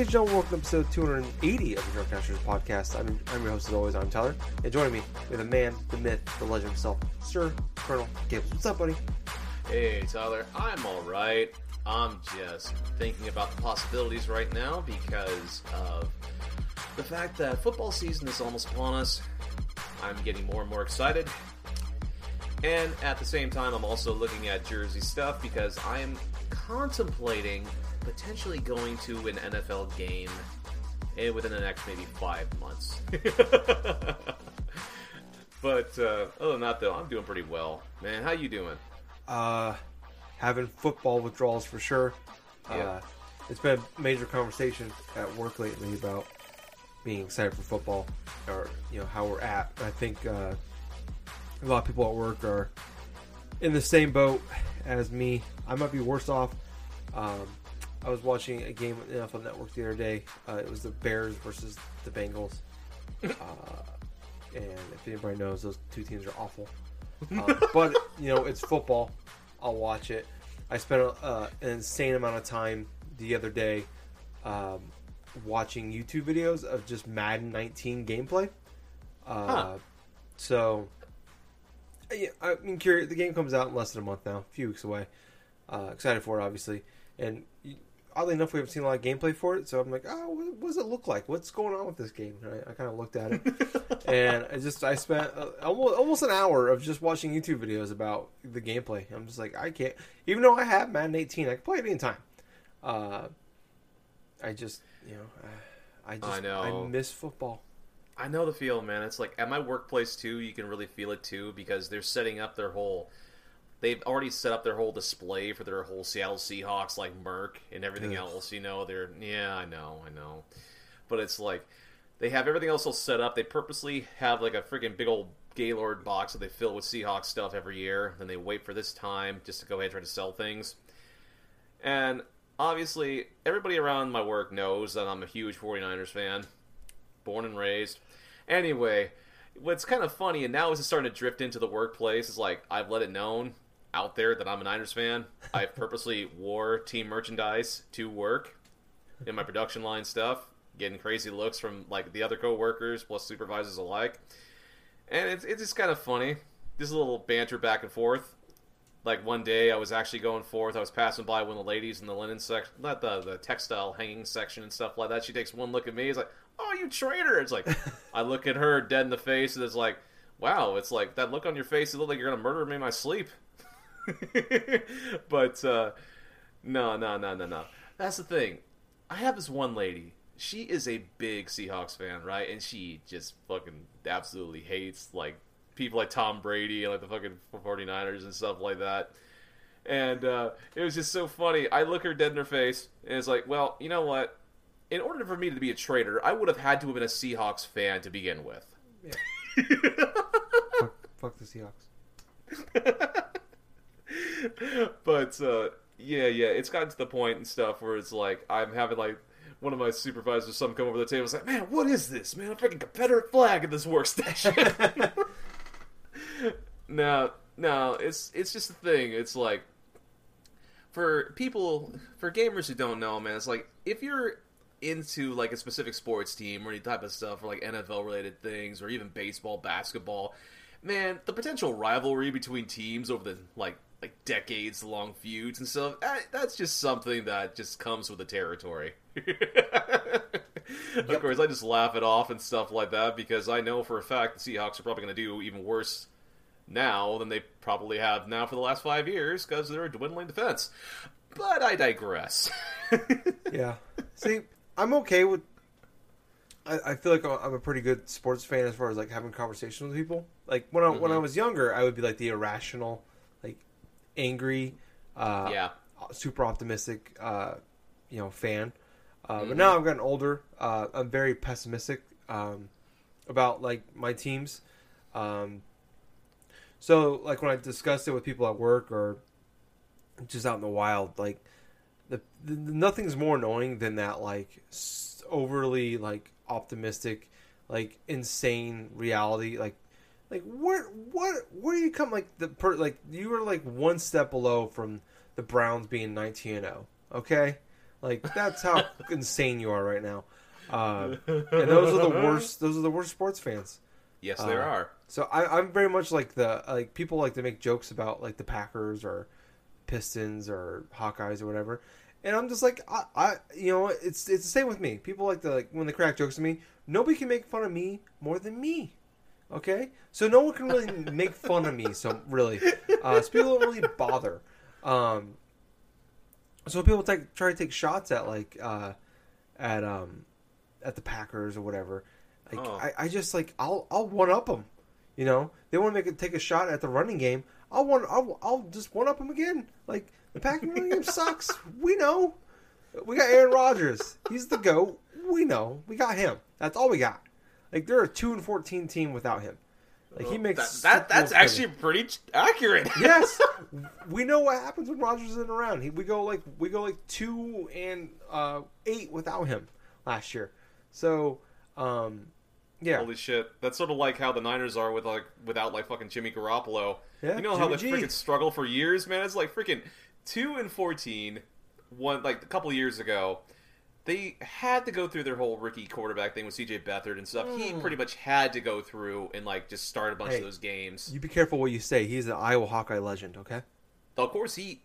Ladies and. Welcome to episode 280 of the Drunk podcast. I'm, I'm your host, as always. I'm Tyler. And joining me, we have the man, the myth, the legend himself, Sir Colonel Gibbs. What's up, buddy? Hey, Tyler. I'm all right. I'm just thinking about the possibilities right now because of the fact that football season is almost upon us. I'm getting more and more excited. And at the same time, I'm also looking at jersey stuff because I am contemplating potentially going to an NFL game within the next maybe five months. but uh, other than that, though, I'm doing pretty well. Man, how you doing? Uh, having football withdrawals for sure. Uh, it's been a major conversation at work lately about being excited for football or, you know, how we're at. I think uh, a lot of people at work are in the same boat as me. I might be worse off. Um, I was watching a game on NFL Network the other day. Uh, it was the Bears versus the Bengals. Uh, and if anybody knows, those two teams are awful. Um, but, you know, it's football. I'll watch it. I spent uh, an insane amount of time the other day um, watching YouTube videos of just Madden 19 gameplay. Uh, Huh. So, yeah, I mean, curious. The game comes out in less than a month now, a few weeks away. Uh, excited for it, obviously. And oddly enough, we haven't seen a lot of gameplay for it. So I'm like, oh, what, what does it look like? What's going on with this game? And I, I kind of looked at it, and I just I spent uh, almost almost an hour of just watching YouTube videos about the gameplay. I'm just like, I can't. Even though I have Madden 18, I can play it anytime. Uh, I just, you know, uh, I just I know. I miss football. I know the feel, man. It's like at my workplace too. You can really feel it too because they're setting up their whole. They've already set up their whole display for their whole Seattle Seahawks, like Merc and everything Ugh. else. You know, they're yeah, I know, I know, but it's like they have everything else all set up. They purposely have like a freaking big old Gaylord box that they fill with Seahawks stuff every year. Then they wait for this time just to go ahead and try to sell things. And obviously, everybody around my work knows that I'm a huge 49ers fan, born and raised. Anyway, what's kind of funny, and now as it's starting to drift into the workplace, is like I've let it known out there that I'm a Niners fan. I purposely wore team merchandise to work in my production line stuff, getting crazy looks from like the other coworkers plus supervisors alike. And it's it's just kind of funny. Just a little banter back and forth. Like one day, I was actually going forth. I was passing by one of the ladies in the linen section, not the the textile hanging section and stuff like that. She takes one look at me. It's like, "Oh, you traitor!" It's like, I look at her dead in the face, and it's like, "Wow!" It's like that look on your face. It looked like you're gonna murder me in my sleep. but uh, no, no, no, no, no. That's the thing. I have this one lady. She is a big Seahawks fan, right? And she just fucking absolutely hates like people like Tom Brady and like the fucking 49ers and stuff like that. And uh, it was just so funny. I look her dead in her face, and it's like, well, you know what? In order for me to be a traitor, I would have had to have been a Seahawks fan to begin with. fuck, fuck the Seahawks. but uh, yeah, yeah, it's gotten to the point and stuff where it's like I'm having like one of my supervisors, some come over the table, and say, "Man, what is this? Man, a freaking Confederate flag in this workstation." no, no, it's it's just a thing. It's like for people, for gamers who don't know, man, it's like if you're into like a specific sports team or any type of stuff, or like NFL related things, or even baseball, basketball, man, the potential rivalry between teams over the like like decades long feuds and stuff that, that's just something that just comes with the territory of course i just laugh it off and stuff like that because i know for a fact the seahawks are probably going to do even worse now than they probably have now for the last five years because they're a dwindling defense but i digress Yeah. See, I'm okay with. I, I feel like I'm a pretty good sports fan as far as like having conversations with people. Like when I when I Mhm. was younger, I would be like the irrational, angry, uh, yeah super optimistic, uh, you know, fan. Uh, Mhm. But now I've gotten older. Uh, I'm very pessimistic um, about like my teams. Um, so like when I discuss it with people at work or just out in the wild, like the, the nothing's more annoying than that like s- overly like optimistic, like insane reality. Like, like where what where do you come like the per, like you were like one step below from the Browns being nineteen and zero. Okay, like that's how insane you are right now. Uh, and those are the worst. Those are the worst sports fans. Yes, there Uh, are. So I, I'm very much like the like people like to make jokes about like the Packers or Pistons or Hawkeyes or whatever, and I'm just like I, I you know it's it's the same with me. People like to like when they crack jokes at me. Nobody can make fun of me more than me. Okay, so no one can really make fun of me. So really, uh, so people don't really bother. Um, so people take, try to take shots at like uh, at um at the Packers or whatever. Like Oh. I, I just like I'll I'll one up them. You know they want to make it take a shot at the running game. I'll one I'll, I'll just one up them again. Like the Packers running game sucks. We know. We got Aaron Rodgers. He's the goat. We know. We got him. That's all we got. Like they're a two and fourteen team without him. Like he makes that, that that's actually pretty accurate. yes, we know what happens when Rodgers isn't around. He, we go like we go like two and uh, eight without him last year. So, um, yeah, Holy shit! That's sort of like how the Niners are with like without like fucking Jimmy Garoppolo. Yeah, you know how Jimmy they G. freaking struggle for years, man. It's like freaking two and fourteen. One like a couple years ago, they had to go through their whole rookie quarterback thing with C.J. Beathard and stuff. He hmm. pretty much had to go through and like just start a bunch Hey. of those games. you be careful what you say. He's an Iowa Hawkeye legend. Okay, Of course, he.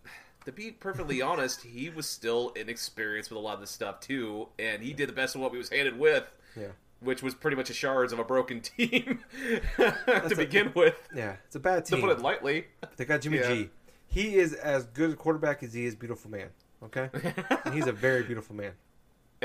To be perfectly honest, he was still inexperienced with a lot of this stuff too, and he did the best of what he was handed with. yeah, which was pretty much a shards of a broken team to begin with. yeah, it's a bad team. To put it lightly, they got Jimmy Yeah. G. He is as good a quarterback as he is beautiful man. Okay, and he's a very beautiful man.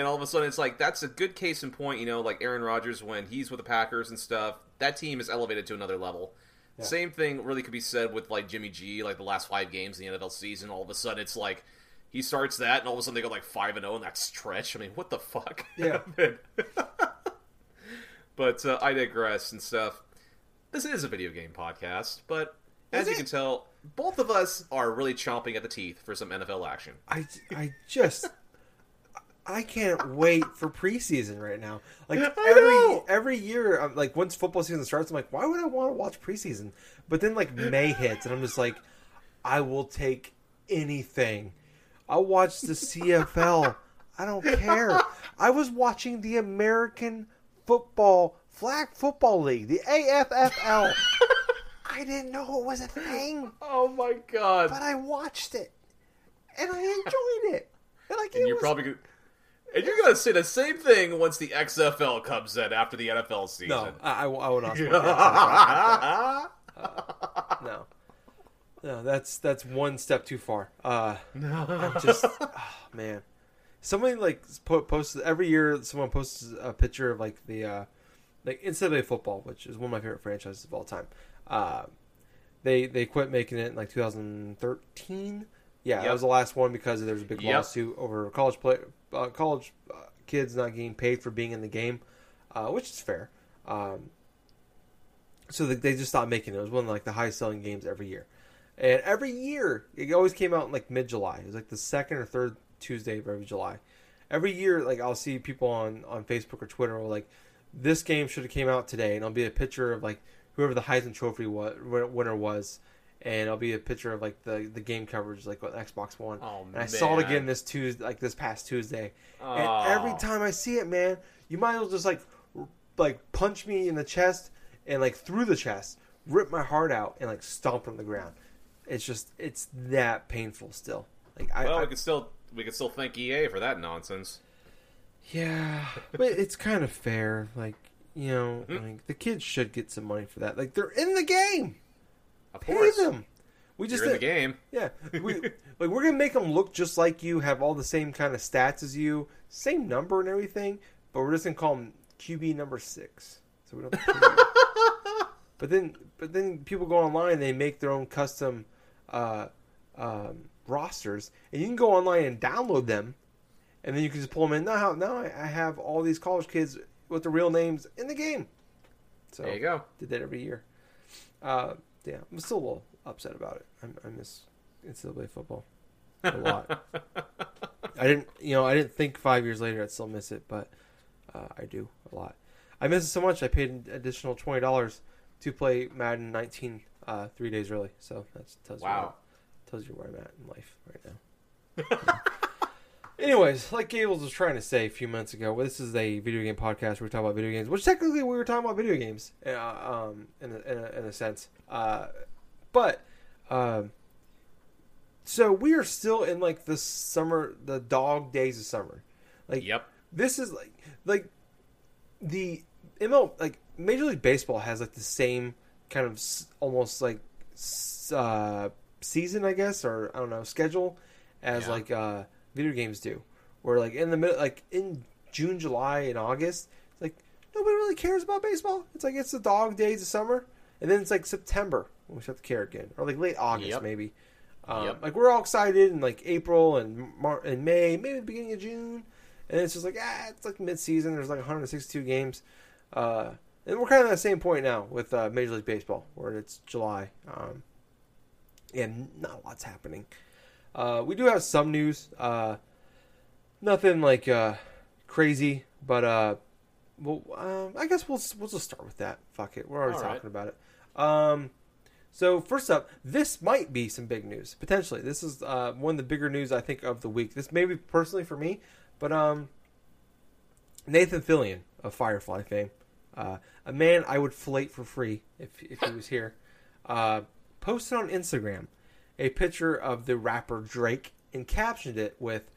And all of a sudden it's like that's a good case in point. You know, like Aaron Rodgers when he's with the Packers and stuff, that team is elevated to another level. Yeah. Same thing really could be said with like Jimmy G, like the last five games in the NFL season. All of a sudden it's like he starts that, and all of a sudden they go like five and zero in that stretch. I mean, what the fuck? Yeah. but uh, I digress and stuff. This is a video game podcast, but as Is you can tell, both of us are really chomping at the teeth for some NFL action. I, I just I can't wait for preseason right now. Like every every year, I'm like once football season starts, I'm like, why would I want to watch preseason? But then like May hits, and I'm just like, I will take anything. I'll watch the CFL. I don't care. I was watching the American Football Flag Football League, the AFFL. I didn't know it was a thing Oh my god! but I watched it and I enjoyed it. And like and you're was, probably gonna, and you're gonna say the same thing once the XFL comes in after the NFL season. no, I, I, I will not. support that. no, no, that's that's one step too far. Uh, no, I'm just, oh, man. Somebody like po- posts every year. Someone posts a picture of like the uh, like NCAA football, which is one of my favorite franchises of all time. Uh, they they quit making it in like 2013. Yeah, that was the last one because there was a big Yep. lawsuit over college play uh, college uh, kids not getting paid for being in the game, uh, which is fair. Um, so they, they just stopped making it. It was one of like the highest selling games every year, and every year it always came out in like mid July. It was like the second or third Tuesday of every July. Every year, like I'll see people on on Facebook or Twitter will like, this game should have came out today, and I'll be a picture of like whoever the Heisman Trophy wa- winner was, and I'll be a picture of like the the game coverage like on Xbox One. Oh, and I saw it again this Tuesday, like this past Tuesday, Oh. and every time I see it, man, you might as well just like like punch me in the chest and like through the chest, rip my heart out, and like stomp on the ground. It's just it's that painful still. Like I, well, I we could still we could still thank EA for that nonsense. yeah, but it's kind of fair. Like you know, Hmm. like the kids should get some money for that. Like they're in the game, Of pay course, them. We just you're in the game. Yeah, we like we're gonna make them look just like you, have all the same kind of stats as you, same number and everything, but we're just gonna call them QB number six. So we don't. But then, but then people go online, and they make their own custom uh, um, rosters, and you can go online and download them, and then you can just pull them in. Now, now I have all these college kids with the real names in the game. So There you go. did that every year. Uh, yeah, I'm still a little upset about it. I, I miss NCAA football a lot. I didn't, you know, I didn't think five years later I'd still miss it, but uh, I do a lot. I miss it so much. I paid an additional twenty dollars to play Madden 19 uh, three days early. So that tells you Wow. where, tells you where I'm at in life right now. Anyways, like Gables was trying to say a few months ago, well, this is a video game podcast where we talk about video games, which technically we were talking about video games, uh, um, in a, in a, in a sense. Uh, but um, so we are still in like the summer, the dog days of summer. Like Yep. this is like like the ML like Major League Baseball has like the same kind of s- almost like s- uh, season, I guess, or I don't know, schedule as Yeah. like uh, video games do. Where like in the middle, like in June, July, and August, it's like nobody really cares about baseball. It's like it's the dog days of summer, and then it's like September when we start to care again, or like late August Yep. maybe. Um, Yep. Like we're all excited in like April and Mar- and May, maybe the beginning of June, and it's just like ah, it's like mid season. There's like 162 games, uh, and we're kind of at the same point now with uh, Major League Baseball, where it's July, um, and not a lot's happening. Uh, we do have some news, uh, nothing like uh, crazy, but uh, well, um, I guess we'll we'll just start with that. Fuck it, we're already All talking right. about it. Um, so first up, this might be some big news potentially. This is uh, one of the bigger news I think of the week. This may be personally for me, but um, Nathan Fillion of Firefly fame, uh, a man I would fillet for free if if he was here, uh, posted on Instagram a picture of the rapper Drake and captioned it with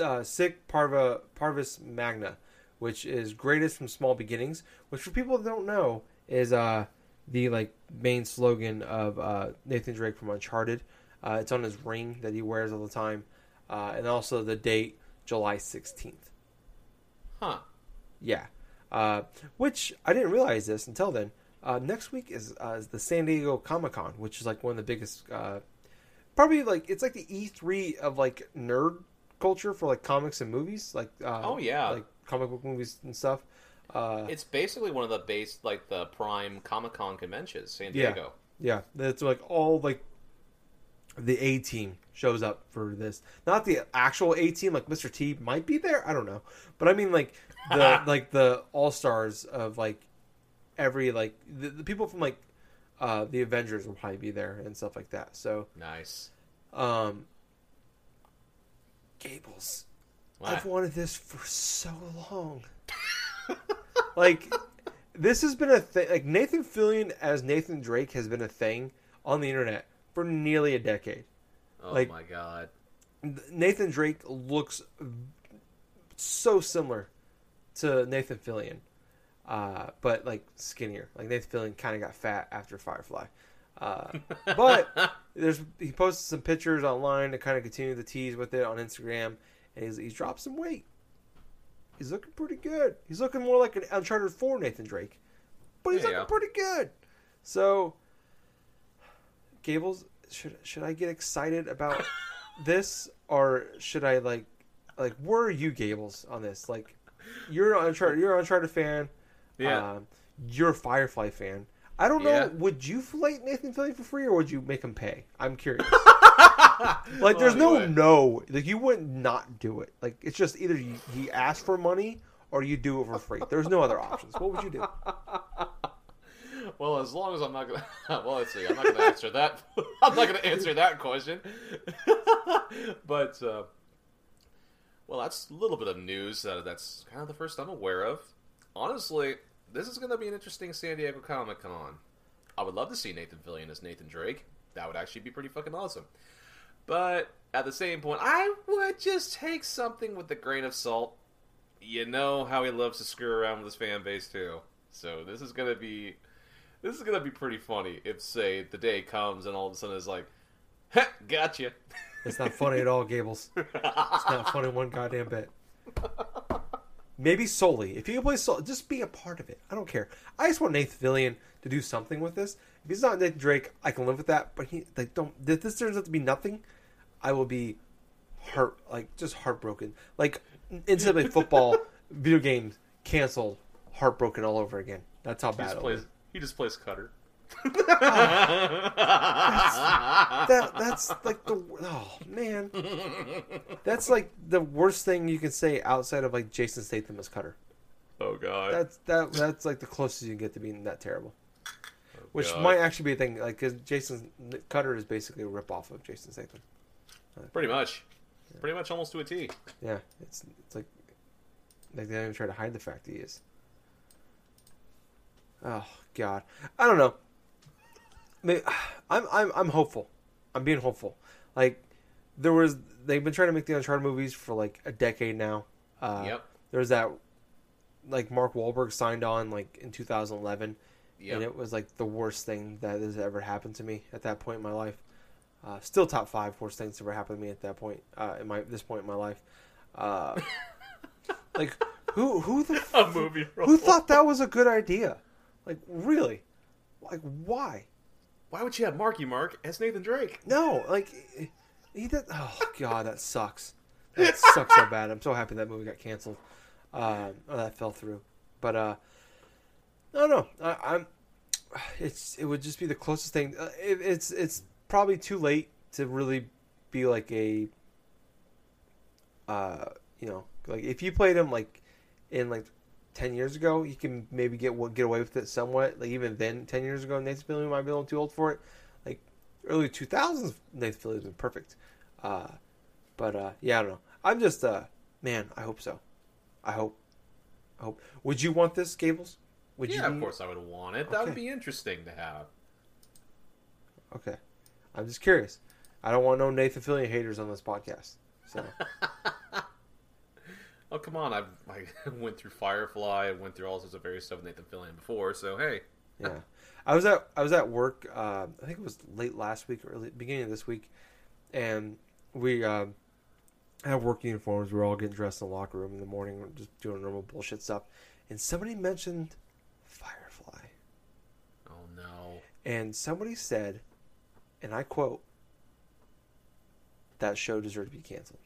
uh, "Sic Parva Parvis Magna," which is greatest from small beginnings. Which for people that don't know is uh, the like main slogan of uh, Nathan Drake from Uncharted. Uh, it's on his ring that he wears all the time, uh, and also the date July sixteenth. Huh. Yeah. Uh, which I didn't realize this until then. Uh, next week is, uh, is the San Diego Comic Con, which is like one of the biggest, uh, probably like it's like the E three of like nerd culture for like comics and movies, like uh, Oh, yeah. like comic book movies and stuff. Uh, It's basically one of the base, like the prime Comic Con conventions, San Yeah. Diego. Yeah, that's like all like the A team shows up for this. Not the actual A team, like Mr. T might be there. I don't know, but I mean like the like the all stars of like every like the, the people from like uh the Avengers will probably be there and stuff like that. So Nice. um, Gables, What? I've wanted this for so long. like, this has been a thing. Like Nathan Fillion as Nathan Drake has been a thing on the internet for nearly a decade. oh like- my god. Nathan Drake looks so similar to Nathan Fillion, uh, but like skinnier. Like Nathan Fillion kind of got fat after Firefly. Uh, but there's he posted some pictures online to kind of continue the tease with it on Instagram, and he's he's dropped some weight. He's looking pretty good. He's looking more like an Uncharted Four Nathan Drake, but he's looking go. pretty good. So, Gables, should should I get excited about this, or should I like like where are you, Gables, on this? Like, you're an Uncharted, you're an Uncharted fan. Yeah. Um, you're a Firefly fan. I don't know. Yeah. Would you fillet Nathan Fillion for free, or would you make him pay? I'm curious. like, there's Well, no anyway. no. Like, you wouldn't not do it. Like, it's just either you, he asked for money or you do it for free. There's no other options. What would you do? Well, as long as I'm not gonna. Well, let's see. I'm not gonna answer that. I'm not gonna answer that question. but uh, well, that's a little bit of news. Uh, that's kind of the first I'm aware of. Honestly, this is gonna be an interesting San Diego Comic Con. I would love to see Nathan Fillion as Nathan Drake. That would actually be pretty fucking awesome. But at the same point, I would just take something with a grain of salt. You know how he loves to screw around with his fan base too. So this is gonna be this is gonna be pretty funny if say the day comes and all of a sudden it's like, gotcha. It's not funny at all, Gables. It's not funny one goddamn bit. Maybe Sully. If you can play Soul, just be a part of it. I don't care. I just want Nathan Fillion to do something with this. If he's not Nathan Drake, I can live with that. But he like don't. If this turns out to be nothing, I will be hurt, like just heartbroken. Like NCAA football, video games canceled, heartbroken all over again. That's how He bad just plays he just plays cutter. That that's like the oh man, that's like the worst thing you can say outside of like Jason Statham as Cutter. Oh god. That's that. That's like the closest you can get to being that terrible. Oh, Which God. might actually be a thing, like because Jason Cutter is basically a rip off of Jason Statham. pretty much, pretty much almost to a T. Yeah, it's it's like like they don't even try to hide the fact that he is. Oh God, I don't know. I'm I'm I'm hopeful. I'm being hopeful. Like there was, they've been trying to make the Uncharted movies for like a decade now. Uh, yep. There was that, like Mark Wahlberg signed on like in 2011, Yep. and it was like the worst thing that has ever happened to me at that point in my life. Uh, still top five worst things to ever happened to me at that point uh, in my this point in my life. Uh, like who who the a movie. Role. who thought that was a good idea? Like really? Like why? Why would you have Marky Mark as Nathan Drake? No, like he did. Oh god, that sucks. That sucks so bad. I'm so happy that movie got canceled. Um, or that fell through. But uh, I don't. I, I'm. It's it would just be the closest thing. Uh, it, it's it's probably too late to really be like a. Uh, you know, like if you played him like in like ten years ago, you can maybe get get away with it somewhat. Like even then, ten years ago, Nathan Fillion might be a little too old for it. Like early two thousands, Nathan Fillion's been perfect. Uh, but uh, yeah, I don't know. I'm just uh, man. I hope so. I hope. I hope. Would you want this, Gables? Would yeah, you? of course I would want it. That would be interesting to have. Okay. I'm just curious. I don't want no Nathan Fillion haters on this podcast. So Oh come on! I've I went through Firefly. I went through all sorts of various stuff with Nathan Fillion before. So hey, yeah, I was at I was at work. Uh, I think it was late last week or early, beginning of this week, and we uh, had work uniforms. We were all getting dressed in the locker room in the morning, just doing normal bullshit stuff. And somebody mentioned Firefly, oh no, and somebody said, and I quote, "That show deserved to be canceled."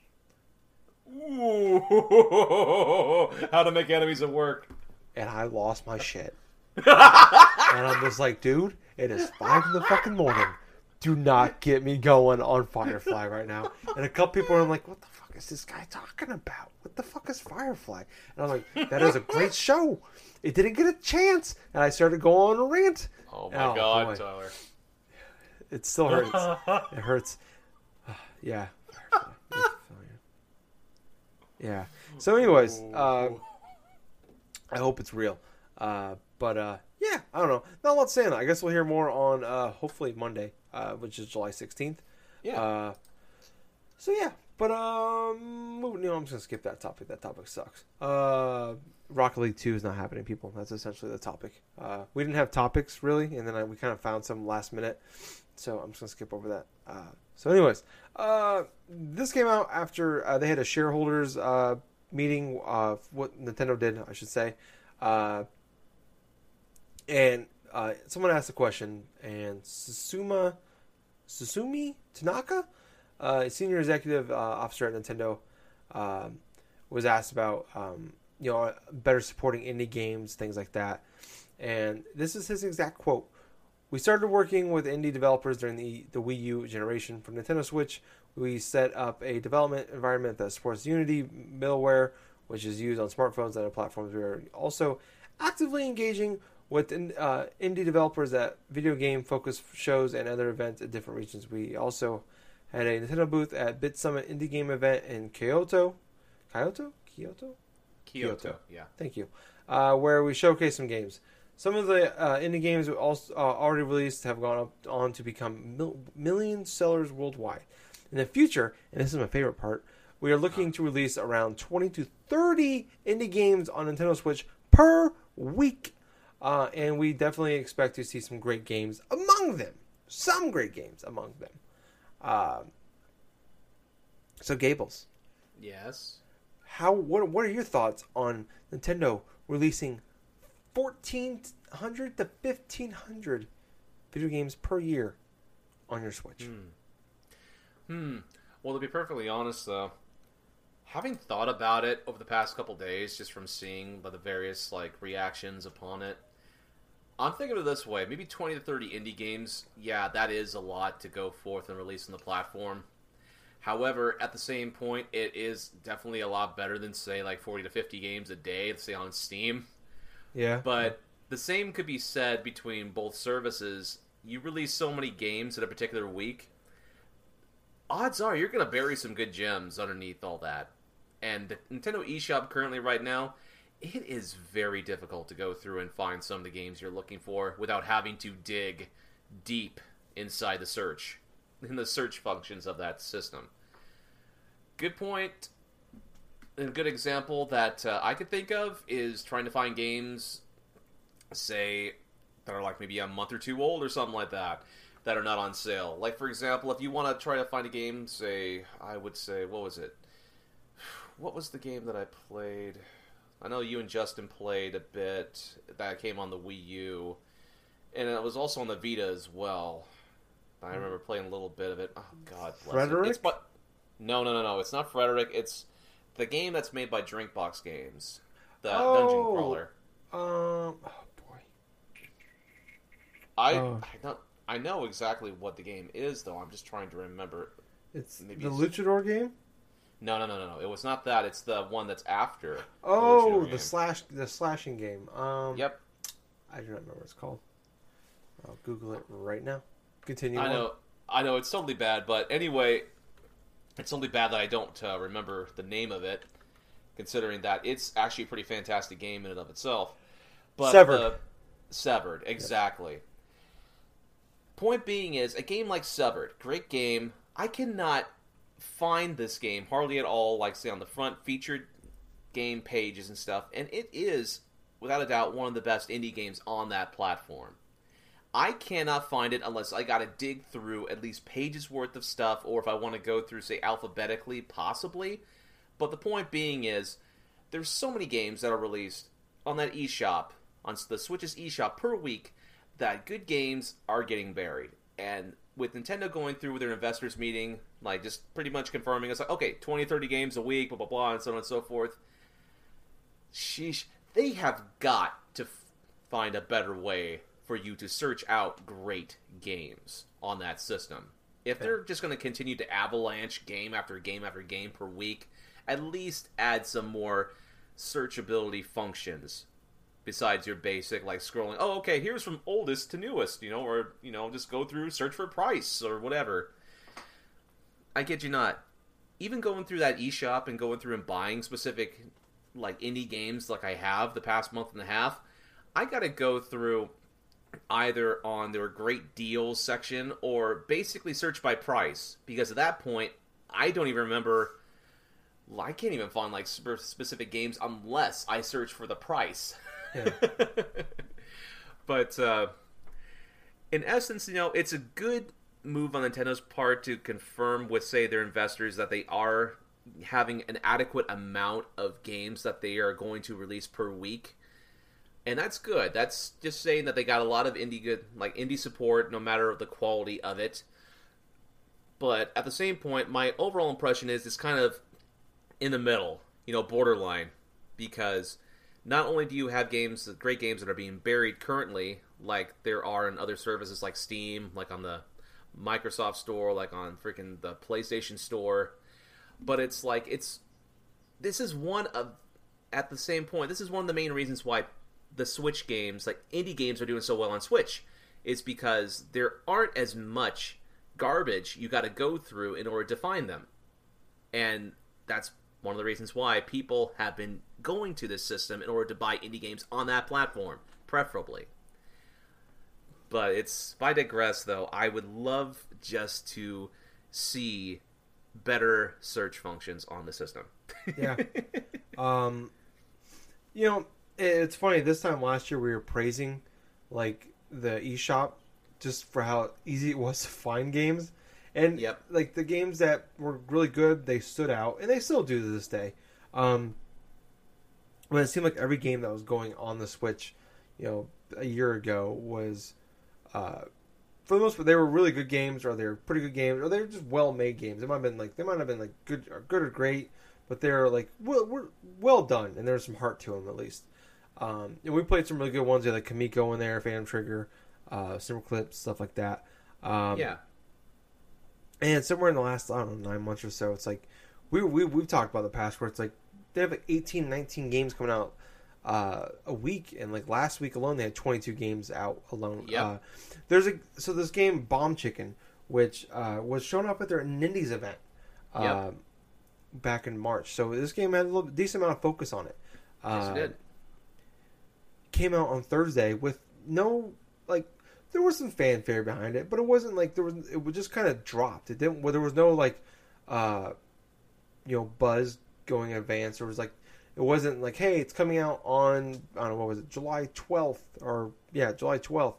Ooh, how to make enemies at work. and I lost my shit. and I was like, dude, it is five in the fucking morning. Do not get me going on Firefly right now. And a couple people are like, what the fuck is this guy talking about? What the fuck is Firefly? And I'm like, that is a great show. It didn't get a chance. And I started going on a rant. Oh my Oh, god, boy. Tyler. It still hurts. it hurts. yeah. Yeah. So, anyways, uh, I hope it's real. Uh, but uh, yeah, I don't know. Not a lot to say. I guess we'll hear more on uh, hopefully Monday, uh, which is July sixteenth. Yeah. Uh, so yeah, but um, moving. No, I'm just gonna skip that topic. That topic sucks. Uh, Rocket League Two is not happening, people. That's essentially the topic. Uh, we didn't have topics really, and then I, we kind of found some last minute. So I'm just gonna skip over that. Uh, so, anyways, uh, this came out after uh, they had a shareholders uh, meeting. Uh, what Nintendo did, I should say. Uh, and uh, someone asked a question, and Susuma, Susumi Tanaka, uh, senior executive uh, officer at Nintendo, um, was asked about um, you know better supporting indie games, things like that. And this is his exact quote. We started working with indie developers during the, the Wii U generation for Nintendo Switch. We set up a development environment that supports Unity middleware, which is used on smartphones and other platforms. We are also actively engaging with uh, indie developers at video game focused shows and other events at different regions. We also had a Nintendo booth at BitSummit Indie Game event in Kyoto. Kyoto? Kyoto? Kyoto. Kyoto. Yeah. Thank you. Uh, where we showcase some games. Some of the uh, indie games we also uh, already released have gone up on to become mil- million sellers worldwide. In the future, and this is my favorite part, we are looking to release around 20 to 30 indie games on Nintendo Switch per week. Uh, and we definitely expect to see some great games among them. Some great games among them. Uh, so, Gables, Yes. how what what are your thoughts on Nintendo releasing 1400 to 1500 video games per year on your Switch? Hmm. Well, to be perfectly honest, though, having thought about it over the past couple days, just from seeing by the various like reactions upon it, I'm thinking of this way: maybe 20 to 30 indie games. Yeah, that is a lot to go forth and release on the platform. However, at the same point, it is definitely a lot better than say like 40 to 50 games a day, say on Steam. Yeah. But the same could be said between both services. You release so many games in a particular week, odds are you're going to bury some good gems underneath all that. And the Nintendo eShop currently right now, it is very difficult to go through and find some of the games you're looking for without having to dig deep inside the search in the search functions of that system. Good point. A good example that uh, I could think of is trying to find games, say, that are like maybe a month or two old or something like that, that are not on sale. Like, for example, if you want to try to find a game, say, I would say, what was it? What was the game that I played? I know you and Justin played a bit that came on the Wii U, and it was also on the Vita as well. I remember playing a little bit of it. Oh God, bless Frederick? It. It's but no, no, no, no. It's not Frederick. It's the game that's made by Drinkbox Games, the dungeon Oh. crawler. Um. Oh boy. I Oh. I know I know exactly what the game is though. I'm just trying to remember. It's Maybe the it's- Luchador game. No, no, no, no, no. It was not that. It's the one that's after. Oh, Luchador the slash, the slashing game. Um. Yep, I do not remember what it's called. I'll Google it right now. Continue. I on. know. I know it's totally bad, but anyway, it's only bad that I don't uh, remember the name of it, considering that it's actually a pretty fantastic game in and of itself. But Severed. the- severed, exactly. Point being is a game like Severed, great game. I cannot find this game hardly at all, like say on the front featured game pages and stuff, and it is without a doubt one of the best indie games on that platform. I cannot find it unless I got to dig through at least pages worth of stuff, or if I want to go through, say, alphabetically, possibly. But the point being is, there's so many games that are released on that eShop, on the Switch's eShop per week, that good games are getting buried. And with Nintendo going through with their investors meeting, like just pretty much confirming, it's like, okay, 20, 30 games a week, blah, blah, blah, and so on and so forth. Sheesh. They have got to f- find a better way for you to search out great games on that system. If they're just going to continue to avalanche game after game after game per week, at least add some more searchability functions besides your basic like scrolling. Oh, okay, here's from oldest to newest, you know, or you know, just go through search for price or whatever. I kid you not. Even going through that eShop and going through and buying specific like indie games like I have the past month and a half, I got to go through either on their great deals section or basically search by price because at that point I don't even remember I can't even find like specific games unless I search for the price. Yeah. but uh, in essence, you know, it's a good move on Nintendo's part to confirm with, say, their investors that they are having an adequate amount of games that they are going to release per week. And that's good. That's just saying that they got a lot of indie good, like indie support, no matter the quality of it. But at the same point, my overall impression is it's kind of in the middle, you know, borderline, because not only do you have games, great games that are being buried currently, like there are in other services like Steam, like on the Microsoft Store, like on freaking the PlayStation Store, but it's like it's this is one of at the same point, this is one of the main reasons why the Switch games, like indie games, are doing so well on Switch, is because there aren't as much garbage you got to go through in order to find them, and that's one of the reasons why people have been going to this system in order to buy indie games on that platform, preferably. But it's I digress though, I would love just to see better search functions on the system. Yeah. Um, you know, it's funny. This time last year, we were praising like the eShop just for how easy it was to find games, and Yep. like the games that were really good, they stood out, and they still do to this day. Um, but it seemed like every game that was going on the Switch, you know, a year ago was, uh, for the most part, they were really good games, or they're pretty good games, or they're just well made games. They might have been like they might have been like good, or good or great, but they're like well, we're well done, and there's some heart to them at least. Um, and we played some really good ones. Had like Kamiko in there, Phantom Trigger, uh, Simmer Clips, stuff like that. Um, yeah, And somewhere in the last I don't know nine months or so, it's like we we we've talked about the past where it's like they have like 18, 19 games coming out uh, a week, and like last week alone they had twenty two games out alone. Yep. Uh, there's a so this game Bomb Chicken, which uh, was shown up at their Nindies event. Uh, Yep. Back in March, so this game had a little decent amount of focus on it. Yes, Uh, it did. Came out on Thursday with no like there was some fanfare behind it, but it wasn't like there was it was just kind of dropped. It didn't well, there was no like uh you know buzz going in advance. There was like it wasn't like hey it's coming out on I don't know what was it July twelfth or yeah July twelfth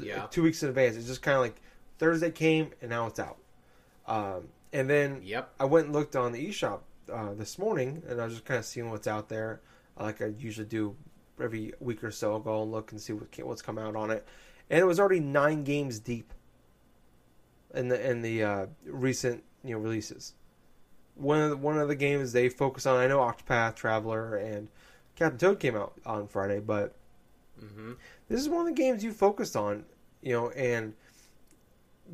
Yeah. two weeks in advance. It's just kind of like Thursday came and now it's out. Um, and then Yep. I went and looked on the eShop uh, this morning, and I was just kind of seeing what's out there, like I usually do every week or so. I'll go and look and see what, what's come out on it, and it was already nine games deep in the in the uh, recent you know releases. One of the, one of the games they focus on, I know Octopath Traveler and Captain Toad came out on Friday, but hmm this is one of the games you focused on, you know, and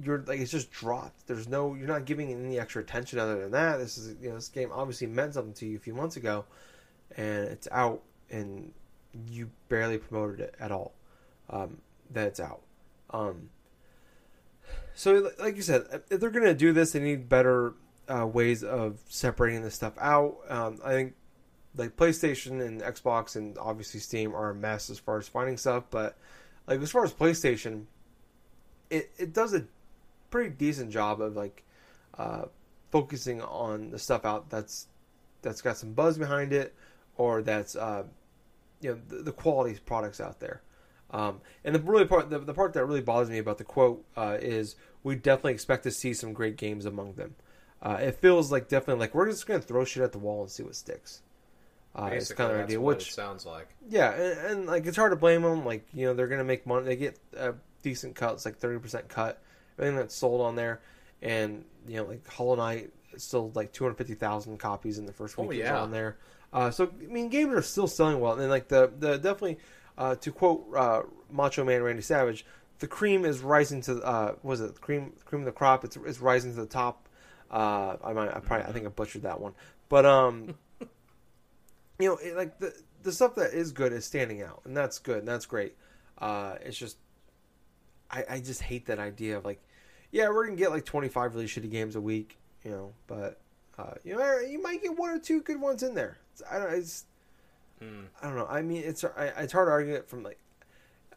you're like it's just dropped. There's no you're not giving any extra attention other than that. This is you know this game obviously meant something to you a few months ago, and it's out and you barely promoted it at all. Um, that it's out. Um, so like you said, if they're gonna do this, they need better uh, ways of separating this stuff out. Um, I think like PlayStation and Xbox and obviously Steam are a mess as far as finding stuff, but like as far as PlayStation, it it does a pretty decent job of like uh, focusing on the stuff out that's that's got some buzz behind it or that's uh, you know the, the quality products out there. Um, and the really part the, the part that really bothers me about the quote uh, is we definitely expect to see some great games among them. Uh, it feels like definitely like we're just going to throw shit at the wall and see what sticks. Uh, it's kind of that's idea, what which it sounds like. yeah, and, and like it's hard to blame them. Like you know they're gonna make money. They get a decent cut. It's like thirty percent cut. Everything that's sold on there, and you know like Hollow Knight sold like two hundred fifty thousand copies in the first Oh, week was yeah. on there. Uh, so I mean games are still selling well, and like the the definitely uh, to quote uh, Macho Man Randy Savage, the cream is rising to uh, was it cream cream of the crop? It's it's rising to the top. Uh, I might I probably I think I butchered that one, but um you know, it, like the the stuff that is good is standing out, and that's good, and that's great. Uh, it's just, I I just hate that idea of like, yeah, we're gonna get like twenty five really shitty games a week, you know, but uh, you know, you might get one or two good ones in there. It's, I don't, it's, Hmm. I don't know. I mean, it's I, it's hard to argue it from like,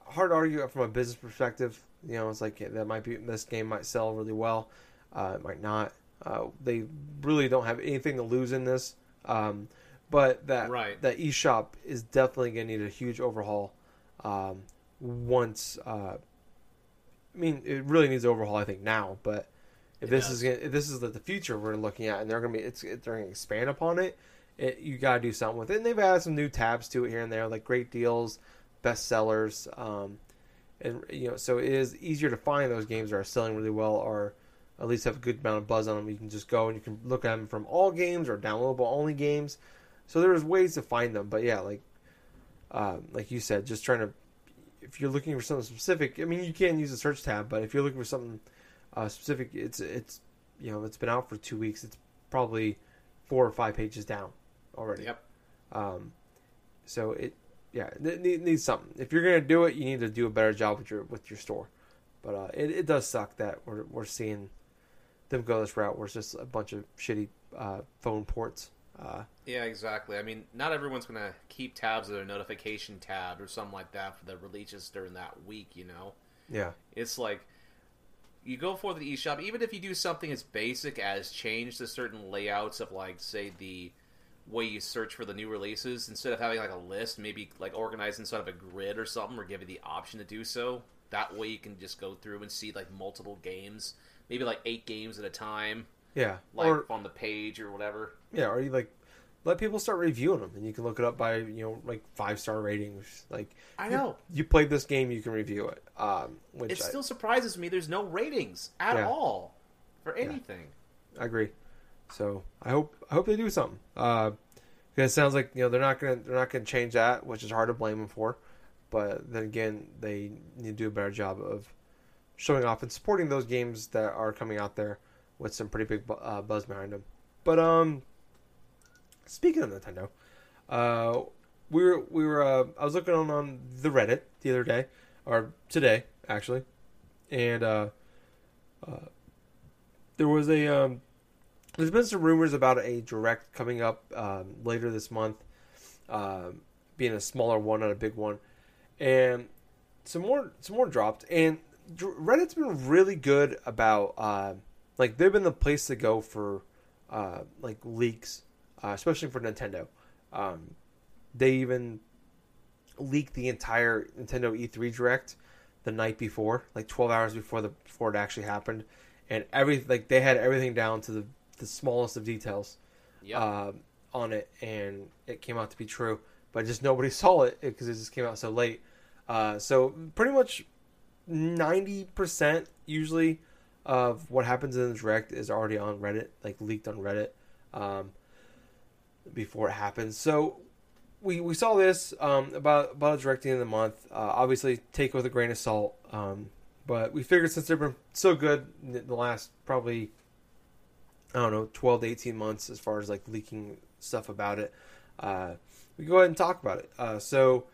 hard to argue it from a business perspective. You know, it's like yeah, that might be this game might sell really well, uh, it might not. Uh, they really don't have anything to lose in this. Um, but that Right. that eShop is definitely going to need a huge overhaul. Um, once, uh, I mean, it really needs overhaul. I think now, but if It this does. is if this is the, the future we're looking at, and they're going to be, it's they're to expand upon it. It, you got to do something with it. And they've added some new tabs to it here and there, like great deals, best sellers, um, and you know, so it is easier to find those games that are selling really well or at least have a good amount of buzz on them. You can just go and you can look at them from all games or downloadable only games. So there's ways to find them, but yeah, like um, like you said, just trying to if you're looking for something specific, I mean, you can use the search tab, but if you're looking for something uh, specific, it's it's you know it's been out for two weeks. It's probably four or five pages down already. Yep. Um, so it yeah it need- needs something. If you're gonna do it, you need to do a better job with your with your store. But uh, it it does suck that we're we're seeing them go this route where it's just a bunch of shitty uh, phone ports. Uh, Yeah, exactly. I mean, not everyone's gonna keep tabs of their notification tab or something like that for the releases during that week. You know, yeah, it's like you go for the eShop, even if you do something as basic as change the certain layouts of, like, say the way you search for the new releases instead of having like a list, maybe like organized inside of a grid or something, or give you the option to do so. That way, you can just go through and see like multiple games, maybe like eight games at a time, yeah, like or on the page or whatever. yeah, or you like let people start reviewing them, and you can look it up by you know like five star ratings. Like I know. you, played this game, you can review it. Um, which It I, still surprises me. There's no ratings at Yeah. all for anything. I agree. So I hope I hope they do something. Uh, because it sounds like you know they're not gonna they're not gonna change that, which is hard to blame them for. But then again, they need to do a better job of showing off and supporting those games that are coming out there with some pretty big uh, buzz behind them. But um, speaking of Nintendo, uh, we were we were uh, I was looking on on the Reddit the other day or today actually, and uh, uh, there was a um, there's been some rumors about a direct coming up um, later this month, um, being a smaller one, not a big one, and some more some more dropped. And Reddit's been really good about uh, like they've been the place to go for uh, like leaks, uh, especially for Nintendo. Um, they even leaked the entire Nintendo E3 Direct the night before, like 12 hours before the before it actually happened, and every like they had everything down to the the smallest of details Yep. uh, on it, and it came out to be true. But just nobody saw it because it just came out so late. Uh, so pretty much ninety percent usually of what happens in the direct is already on Reddit, like leaked on Reddit um, before it happens. So we we saw this um, about about a direct in the month. Uh, obviously, take it with a grain of salt. Um, but we figured since they've been so good the last probably I don't know, 12 to 18 months as far as like leaking stuff about it. Uh, we go ahead and talk about it. Uh, so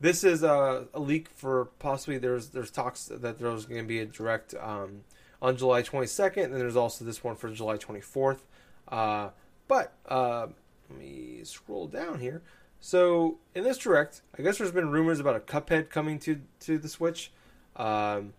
this is a, a leak for possibly there's there's talks that there's going to be a direct um, on July 22nd, and there's also this one for July 24th. Uh, but uh, let me scroll down here. So in this direct, I guess there's been rumors about a Cuphead coming to to the Switch. Um,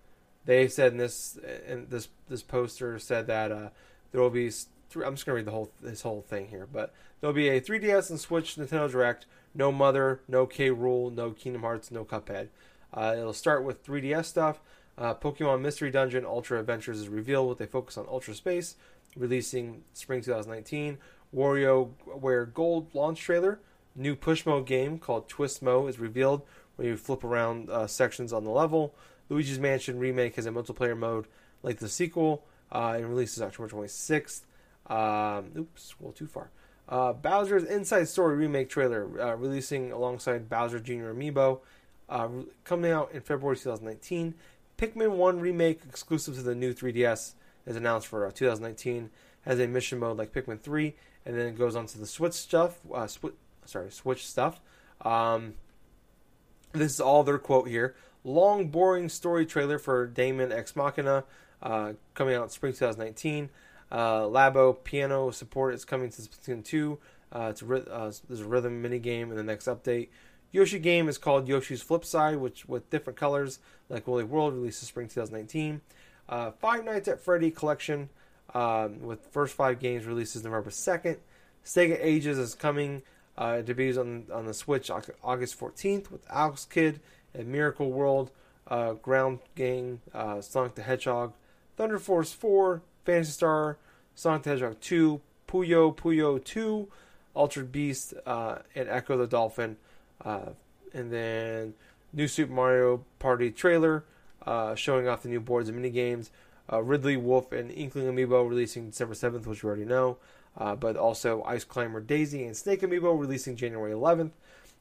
they said in this in this this poster said that uh, there will be. I'm just gonna read the whole this whole thing here, but there'll be a 3DS and Switch Nintendo Direct. No Mother, no K Rool, no Kingdom Hearts, no Cuphead. Uh, it'll start with 3DS stuff. Uh, Pokemon Mystery Dungeon Ultra Adventures is revealed with a focus on Ultra Space, releasing spring 2019. WarioWare Gold launch trailer. New push mode game called Twistmo is revealed, where you flip around uh, sections on the level. Luigi's Mansion remake has a multiplayer mode like the sequel uh, and releases October 26th. Um, oops, scroll too far. Uh, Bowser's Inside Story remake trailer uh, releasing alongside Bowser Jr. Amiibo, uh, coming out in February 2019. Pikmin 1 remake exclusive to the new 3DS is announced for uh, 2019. Has a mission mode like Pikmin 3, and then it goes on to the Switch stuff. Uh, sorry, Switch stuff. Um, this is all their quote here. Long, boring story trailer for Daemon X Machina uh, coming out in spring 2019. Uh, Labo piano support is coming to Splatoon 2. Uh, it's a, uh, there's a rhythm mini game in the next update. Yoshi game is called Yoshi's Flip Side, which with different colors like Woolly World released releases spring 2019. Uh, Five Nights at Freddy collection um, with first five games releases November 2nd. Sega Ages is coming. Uh, debuts on on the Switch August 14th with Alex Kidd and Miracle World, uh, Ground Gang, uh, Sonic the Hedgehog, Thunder Force 4, Phantasy Star, Sonic the Hedgehog 2, Puyo Puyo 2, Altered Beast, uh, and Ecco the Dolphin. Uh, and then new Super Mario Party trailer uh, showing off the new boards and minigames. Uh, Ridley, Wolf, and Inkling Amiibo releasing December 7th, which we already know. Uh, but also Ice Climber Daisy and Snake Amiibo releasing January 11th.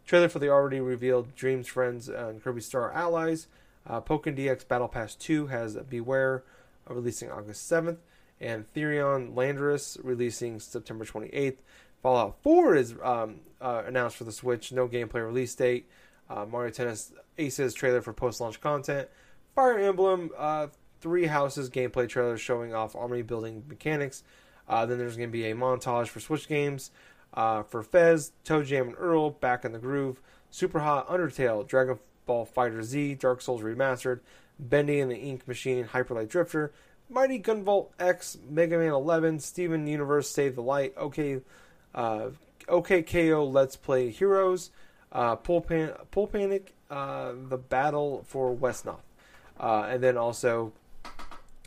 Trailer for the already revealed Dreams Friends and Kirby Star Allies. Uh, Pokken DX Battle Pass 2 has Bewear uh, releasing August 7th. And Therian Landorus releasing September 28th. Fallout 4 is um, uh, announced for the Switch. No gameplay release date. Uh, Mario Tennis Aces trailer for post launch content. Fire Emblem Three Houses gameplay trailer showing off army building mechanics. Uh, then there's going to be a montage for Switch games. Uh, for Fez, Toe Jam and Earl, Back in the Groove, Super Hot, Undertale, Dragon Ball Fighter Z, Dark Souls Remastered, Bendy and the Ink Machine, Hyperlight Drifter, Mighty Gunvolt X, Mega Man 11, Steven Universe Save the Light, OK, uh, OKKO Let's Play Heroes, uh, Pull, Pan- Pull Panic, uh, The Battle for Wesnoth. Uh, and then also,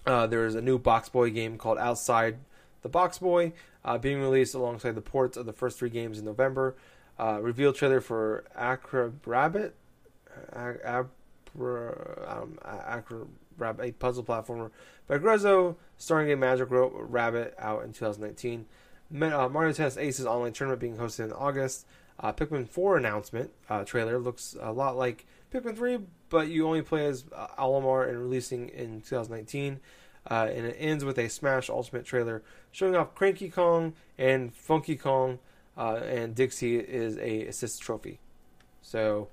uh, there's a new Box Boy game called Outside the Box Boy, uh, being released alongside the ports of the first three games in November. Uh, reveal trailer for Acrobabbit, Ab- um, Acrobabbit, a puzzle platformer by Grezzo, starring a Magic Ro- Rabbit out in 2019. Ma- uh, Mario Tennis Aces online tournament being hosted in August. Uh, Pikmin 4 announcement uh, trailer looks a lot like Pikmin 3, but you only play as uh, Olimar and releasing in 2019. Uh, and it ends with a Smash Ultimate trailer showing off Cranky Kong and Funky Kong, uh, and Dixie is a assist trophy. So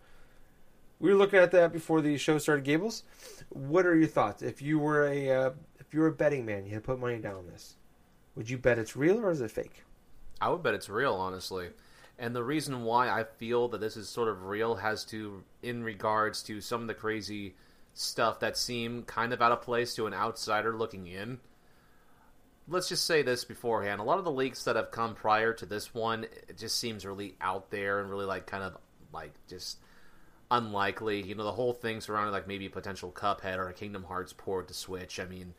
we were looking at that before the show started. Gables, what are your thoughts? If you were a uh, if you were a betting man, you had to put money down on this. Would you bet it's real or is it fake? I would bet it's real, honestly. And the reason why I feel that this is sort of real has to in regards to some of the crazy stuff that seem kind of out of place to an outsider looking in. Let's just say this beforehand. A lot of the leaks that have come prior to this one, it just seems really out there and really like kind of like just unlikely. You know, the whole thing surrounding like maybe a potential Cuphead or a Kingdom Hearts port to Switch. I mean,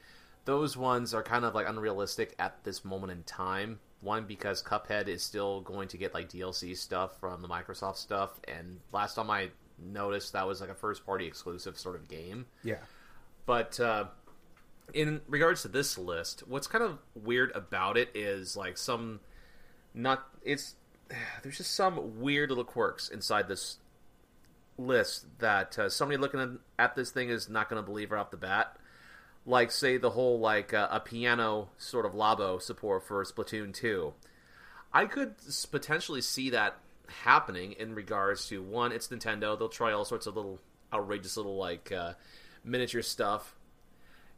those ones are kind of like unrealistic at this moment in time. One because Cuphead is still going to get like DLC stuff from the Microsoft stuff, and last time I noticed that was like a first party exclusive sort of game. Yeah. But uh, in regards to this list, what's kind of weird about it is like some not it's there's just some weird little quirks inside this list that uh, somebody looking at this thing is not going to believe right off the bat. Like say the whole like uh, a piano sort of labo support for Splatoon 2. I could potentially see that happening in regards to one, it's Nintendo. They'll try all sorts of little outrageous little like uh, miniature stuff.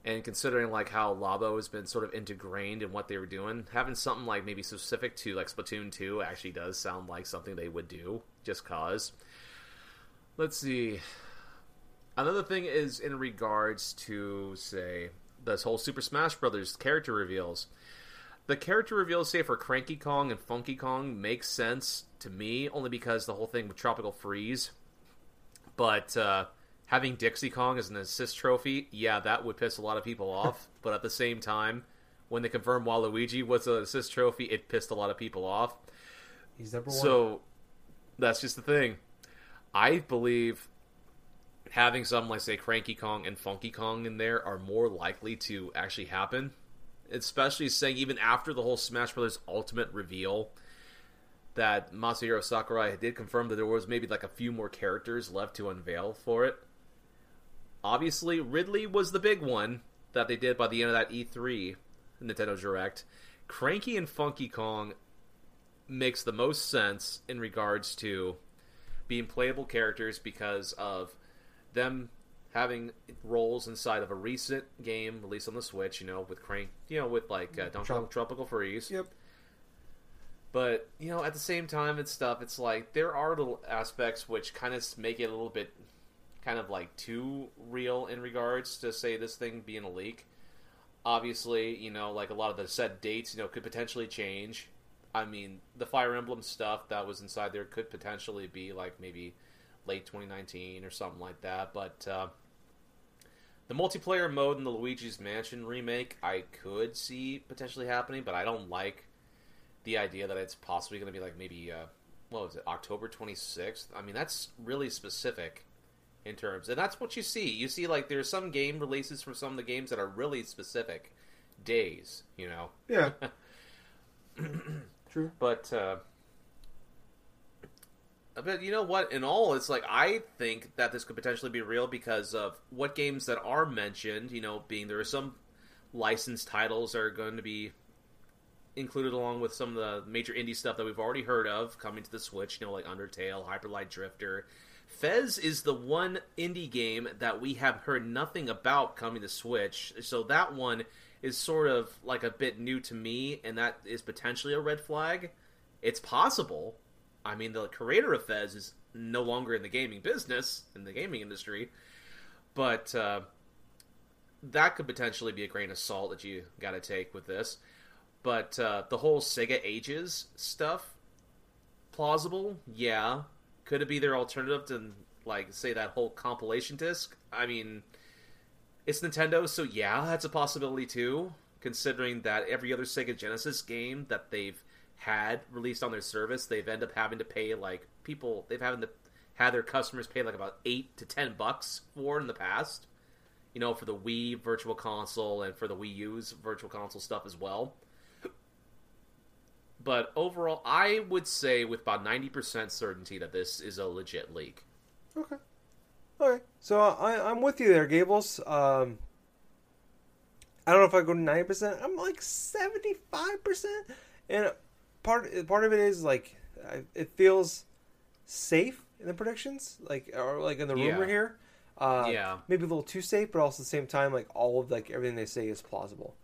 And considering like how Labo has been sort of ingrained in what they were doing, having something like maybe specific to like Splatoon 2 actually does sound like something they would do, just cause. Let's see. Another thing is in regards to say this whole Super Smash Brothers character reveals. The character reveals, say for Cranky Kong and Funky Kong, makes sense to me only because the whole thing with Tropical Freeze. But uh, having Dixie Kong as an assist trophy, yeah, that would piss a lot of people off. but at the same time, when they confirmed Waluigi was an assist trophy, it pissed a lot of people off. He's number one. So that's just the thing. I believe having something like say Cranky Kong and Funky Kong in there are more likely to actually happen. Especially saying even after the whole Smash Brothers Ultimate reveal that Masahiro Sakurai did confirm that there was maybe like a few more characters left to unveil for it. Obviously, Ridley was the big one that they did by the end of that E3 Nintendo Direct. Cranky and Funky Kong makes the most sense in regards to being playable characters because of them having roles inside of a recent game released on the Switch, you know, with Crank, you know, with like uh, Donkey Kong Tropical Freeze. Yep. But you know, at the same time and stuff, it's like there are little aspects which kind of make it a little bit, kind of like too real in regards to say this thing being a leak. Obviously, you know, like a lot of the set dates, you know, could potentially change. I mean, the Fire Emblem stuff that was inside there could potentially be like maybe late 2019 or something like that. But uh, the multiplayer mode in the Luigi's Mansion remake, I could see potentially happening, but I don't like the idea that it's possibly going to be like maybe uh, what was it October 26th. I mean, that's really specific in terms, and that's what you see. You see, like there's some game releases for some of the games that are really specific days. You know. Yeah. True. But uh, but you know what? In all, it's like I think that this could potentially be real because of what games that are mentioned. You know, being there are some licensed titles that are going to be included along with some of the major indie stuff that we've already heard of coming to the Switch. You know, like Undertale, Hyper Light Drifter. Fez is the one indie game that we have heard nothing about coming to Switch. So that one is sort of like a bit new to me, and that is potentially a red flag. It's possible. I mean, the creator of Fez is no longer in the gaming business, in the gaming industry, but uh, that could potentially be a grain of salt that you got to take with this. But uh, the whole Sega Ages stuff, plausible, yeah. Could it be their alternative to, like, say, that whole compilation disc? I mean, it's Nintendo, so yeah, that's a possibility too. Considering that every other Sega Genesis game that they've had released on their service, they've ended up having to pay like people they've having to had their customers pay like about eight to ten bucks for in the past. You know, for the Wii Virtual Console and for the Wii U's Virtual Console stuff as well. But overall, I would say with about ninety percent certainty that this is a legit leak. Okay. Okay. So I, I'm with you there, Gables. Um, I don't know if I go to ninety percent. I'm like seventy five percent, and part part of it is like it feels safe in the predictions, like or like in the rumor Yeah. here. Uh, Yeah. maybe a little too safe, but also at the same time, like all of like everything they say is plausible.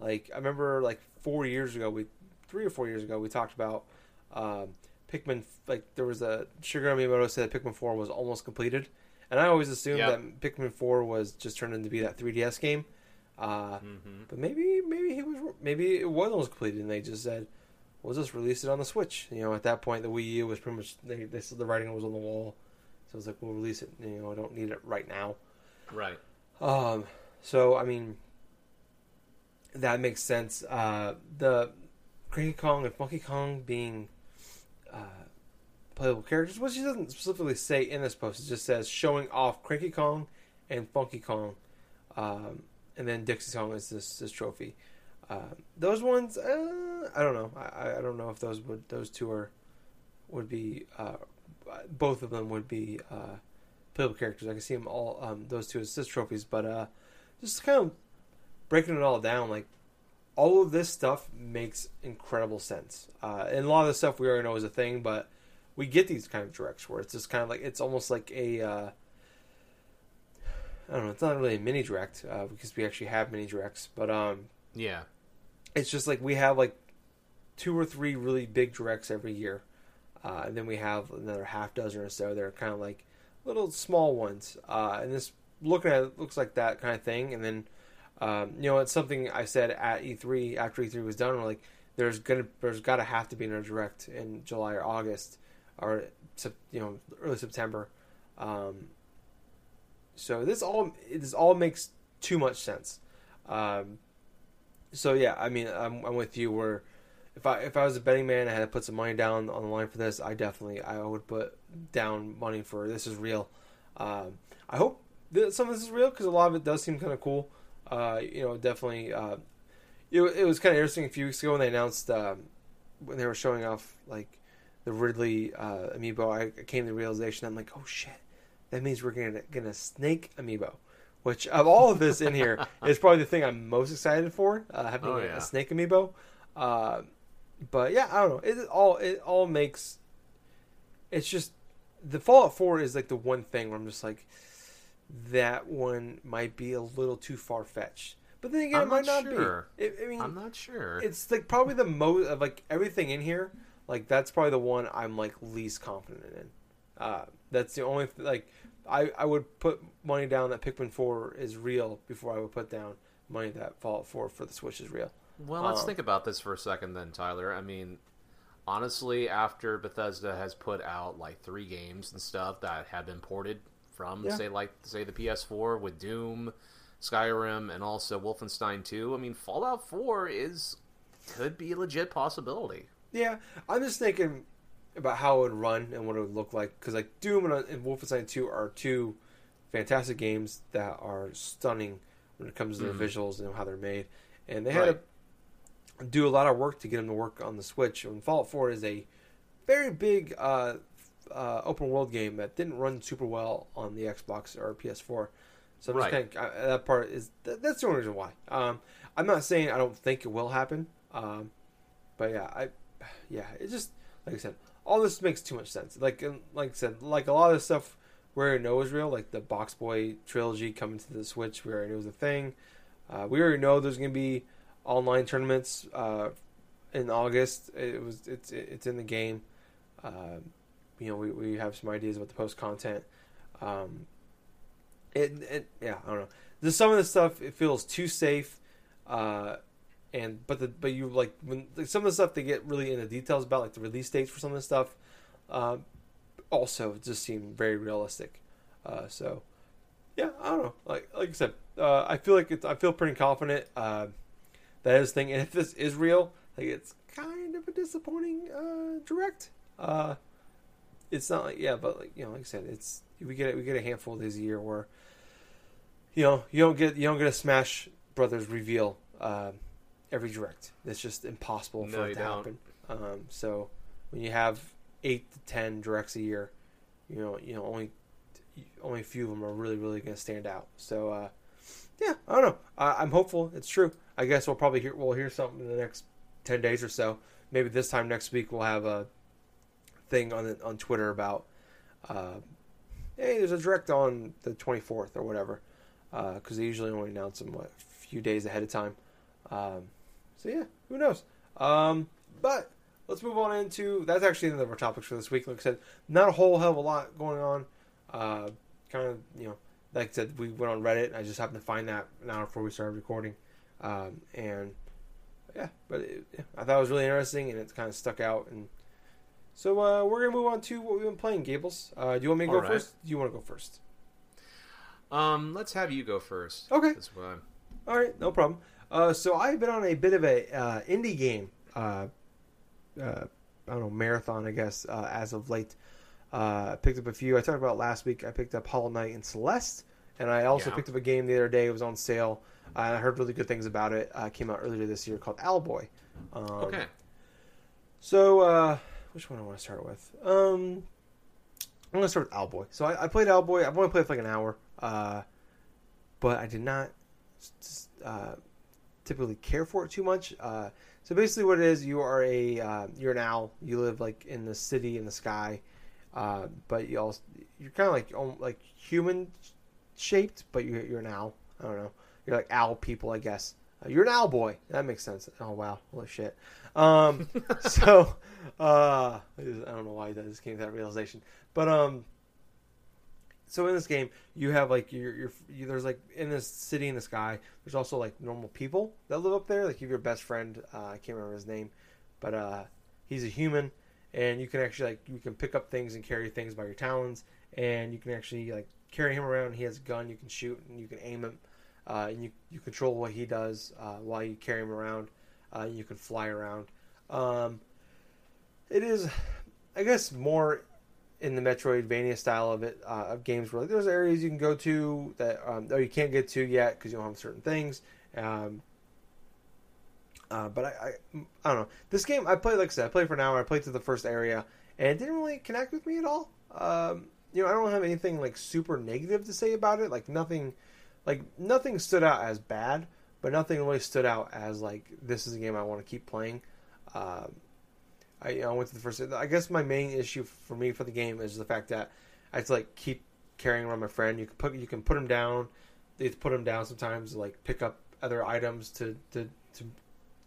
Like I remember like four years ago, we three or four years ago, we talked about um, Pikmin. Like there was a Shigeru Miyamoto said that Pikmin Four was almost completed, and I always assumed Yep. that Pikmin Four was just turned into be that 3DS game. Uh, hmm but maybe maybe he was maybe it was almost completed, and they just said, "We'll just release it on the Switch." You know, at that point, the Wii U was pretty much they, they said the writing was on the wall, so it's like we'll release it. You know, I don't need it right now. Right. Um, so I mean, that makes sense. Uh, the Cranky Kong and Funky Kong being uh, playable characters, which he doesn't specifically say in this post. It just says showing off Cranky Kong and Funky Kong, um, and then Dixie Kong is this this trophy. Uh, those ones, uh, I don't know. I, I don't know if those would those two are would be uh, both of them would be uh, playable characters. I can see them all um, those two as assist trophies, but uh, just kind of breaking it all down, like all of this stuff makes incredible sense. Uh, and a lot of the stuff we already know is a thing, but we get these kind of directs where it's just kind of like it's almost like a I don't know. It's not really a mini direct uh, because we actually have mini directs, but um, Yeah. It's just like we have like two or three really big directs every year, uh, and then we have another half dozen or so that are kind of like little small ones. Uh, and this looking at it looks like that kind of thing. And then um, you know it's something I said at E3 after E3 was done. We're Like there's gonna there's got to have to be another direct in July or August or you know early September. Um, so this all this all makes too much sense. Um, so yeah, I mean, I'm, I'm with you. Where if I if I was a betting man, I had to put some money down on the line for this. I definitely I would put down money for this is real. Um, I hope that some of this is real because a lot of it does seem kind of cool. Uh, you know, definitely. Uh, it, it was kind of interesting a few weeks ago when they announced um, when they were showing off like the Ridley uh, amiibo. I came to the realization I'm like, oh shit, that means we're gonna get a snake amiibo. Which of all of this in here is probably the thing I'm most excited for, uh, having Oh, a, yeah. a snake amiibo. Uh, but yeah, I don't know. It all it all makes. It's just the Fallout Four is like the one thing where I'm just like, that one might be a little too far fetched. But then again, I'm it might not not, sure. be. It, I mean, I'm not sure. it's like probably the most of like everything in here. Like that's probably the one I'm like least confident in. Uh, that's the only th- like I I would put money down that Pikmin Four is real before I would put down money that Fallout Four for the Switch is real. Well, let's Um, think about this for a second then, Tyler. I mean, honestly, after Bethesda has put out like three games and stuff that have been ported from, Yeah. say, like say the PS4 with Doom, Skyrim, and also Wolfenstein 2. I mean, Fallout 4 is could be a legit possibility. Yeah, I'm just thinking about how it would run and what it would look like because like Doom and, and Wolfenstein Two are two fantastic games that are stunning when it comes to their Mhm. visuals and how they're made, and they had Right. to do a lot of work to get them to work on the Switch. And Fallout Four is a very big uh, uh, open world game that didn't run super well on the Xbox or PS4. So I'm just Right. kind of, uh, that part is that, that's the only reason why. Um, I'm not saying I don't think it will happen, um, but yeah, I yeah, it just like I said, all this makes too much sense. Like um, like I said, like a lot of the stuff we already know is real, like the Box Boy trilogy coming to the Switch, we already know is a thing. Uh, we already know there's gonna be online tournaments uh, in August. It was it's it's in the game. Um, you know, we, we have some ideas about the post content. Um, it, it yeah, I don't know. There's some of the stuff it feels too safe, uh, and but the but you like when like, some of the stuff they get really into details about, like the release dates for some of the stuff, um, also just seem very realistic. Uh, so yeah, I don't know. Like like I said, uh, I feel like it's I feel pretty confident uh, that is thing. And if this is real, like it's kind of a disappointing uh, direct. Uh, it's not like yeah, but like you know, like I said, it's we get we get a handful of days a year where you know you don't get you don't get a Smash Brothers reveal uh, every direct. It's just impossible for No, it to don't. happen. Um, so when you have eight to ten directs a year, you know you know only only a few of them are really really going to stand out. So uh, yeah, I don't know. I, I'm hopeful it's true. I guess we'll probably hear we'll hear something in the next ten days or so. Maybe this time next week we'll have a thing on the, on Twitter about uh, hey, there's a direct on the 24th or whatever, because uh, they usually only announce them what, a few days ahead of time. Um, so yeah, who knows? Um, but let's move on into that's actually the of our topics for this week. Like I said, not a whole hell of a lot going on. Uh, kind of you know, like I said, we went on Reddit. I just happened to find that an hour before we started recording, um, and yeah, but it, yeah, I thought it was really interesting, and it kind of stuck out and so uh, we're gonna move on to what we've been playing, Gables. Uh, do you want me to go right. first? Do you want to go first? Um, let's have you go first. Okay. All right, no problem. Uh, so I've been on a bit of a uh, indie game. Uh, uh, I don't know marathon, I guess, uh, as of late. Uh, I picked up a few. I talked about last week. I picked up Hollow Knight and Celeste, and I also yeah. picked up a game the other day. It was on sale. And I heard really good things about it. Uh, came out earlier this year called Owlboy. Um, okay. So uh, which one I want to start with? Um, I'm gonna start with Owlboy. So I, I played Owlboy. I've only played for like an hour, uh, but I did not uh, typically care for it too much. Uh, so basically, what it is, you are a uh, you're an owl. You live like in the city in the sky, uh, but you also you're kind of like like human shaped, but you're you're an owl. I don't know. You're like owl people, I guess. Uh, you're an owl boy. That makes sense. Oh wow, holy shit. Um, so uh, I don't know why that just came to that realization, but um, so in this game you have like your your you, there's like in this city in the sky. There's also like normal people that live up there. Like you have your best friend. Uh, I can't remember his name, but uh, he's a human, and you can actually like you can pick up things and carry things by your talons, and you can actually like carry him around. He has a gun. You can shoot and you can aim him uh, and you, you control what he does uh, while you carry him around. Uh, you can fly around. Um, it is, I guess, more in the Metroidvania style of it uh, of games where like, there's areas you can go to that um, oh you can't get to yet because you don't have certain things. Um, uh, but I, I, I don't know this game I played like I said I played for an hour I played to the first area and it didn't really connect with me at all. Um, you know I don't have anything like super negative to say about it like nothing like nothing stood out as bad, but nothing really stood out as like this is a game I want to keep playing. Um, I, I went to the first. I guess my main issue for me for the game is the fact that I have to like keep carrying around my friend. You can put you can put him down. They put him down sometimes to like pick up other items to to, to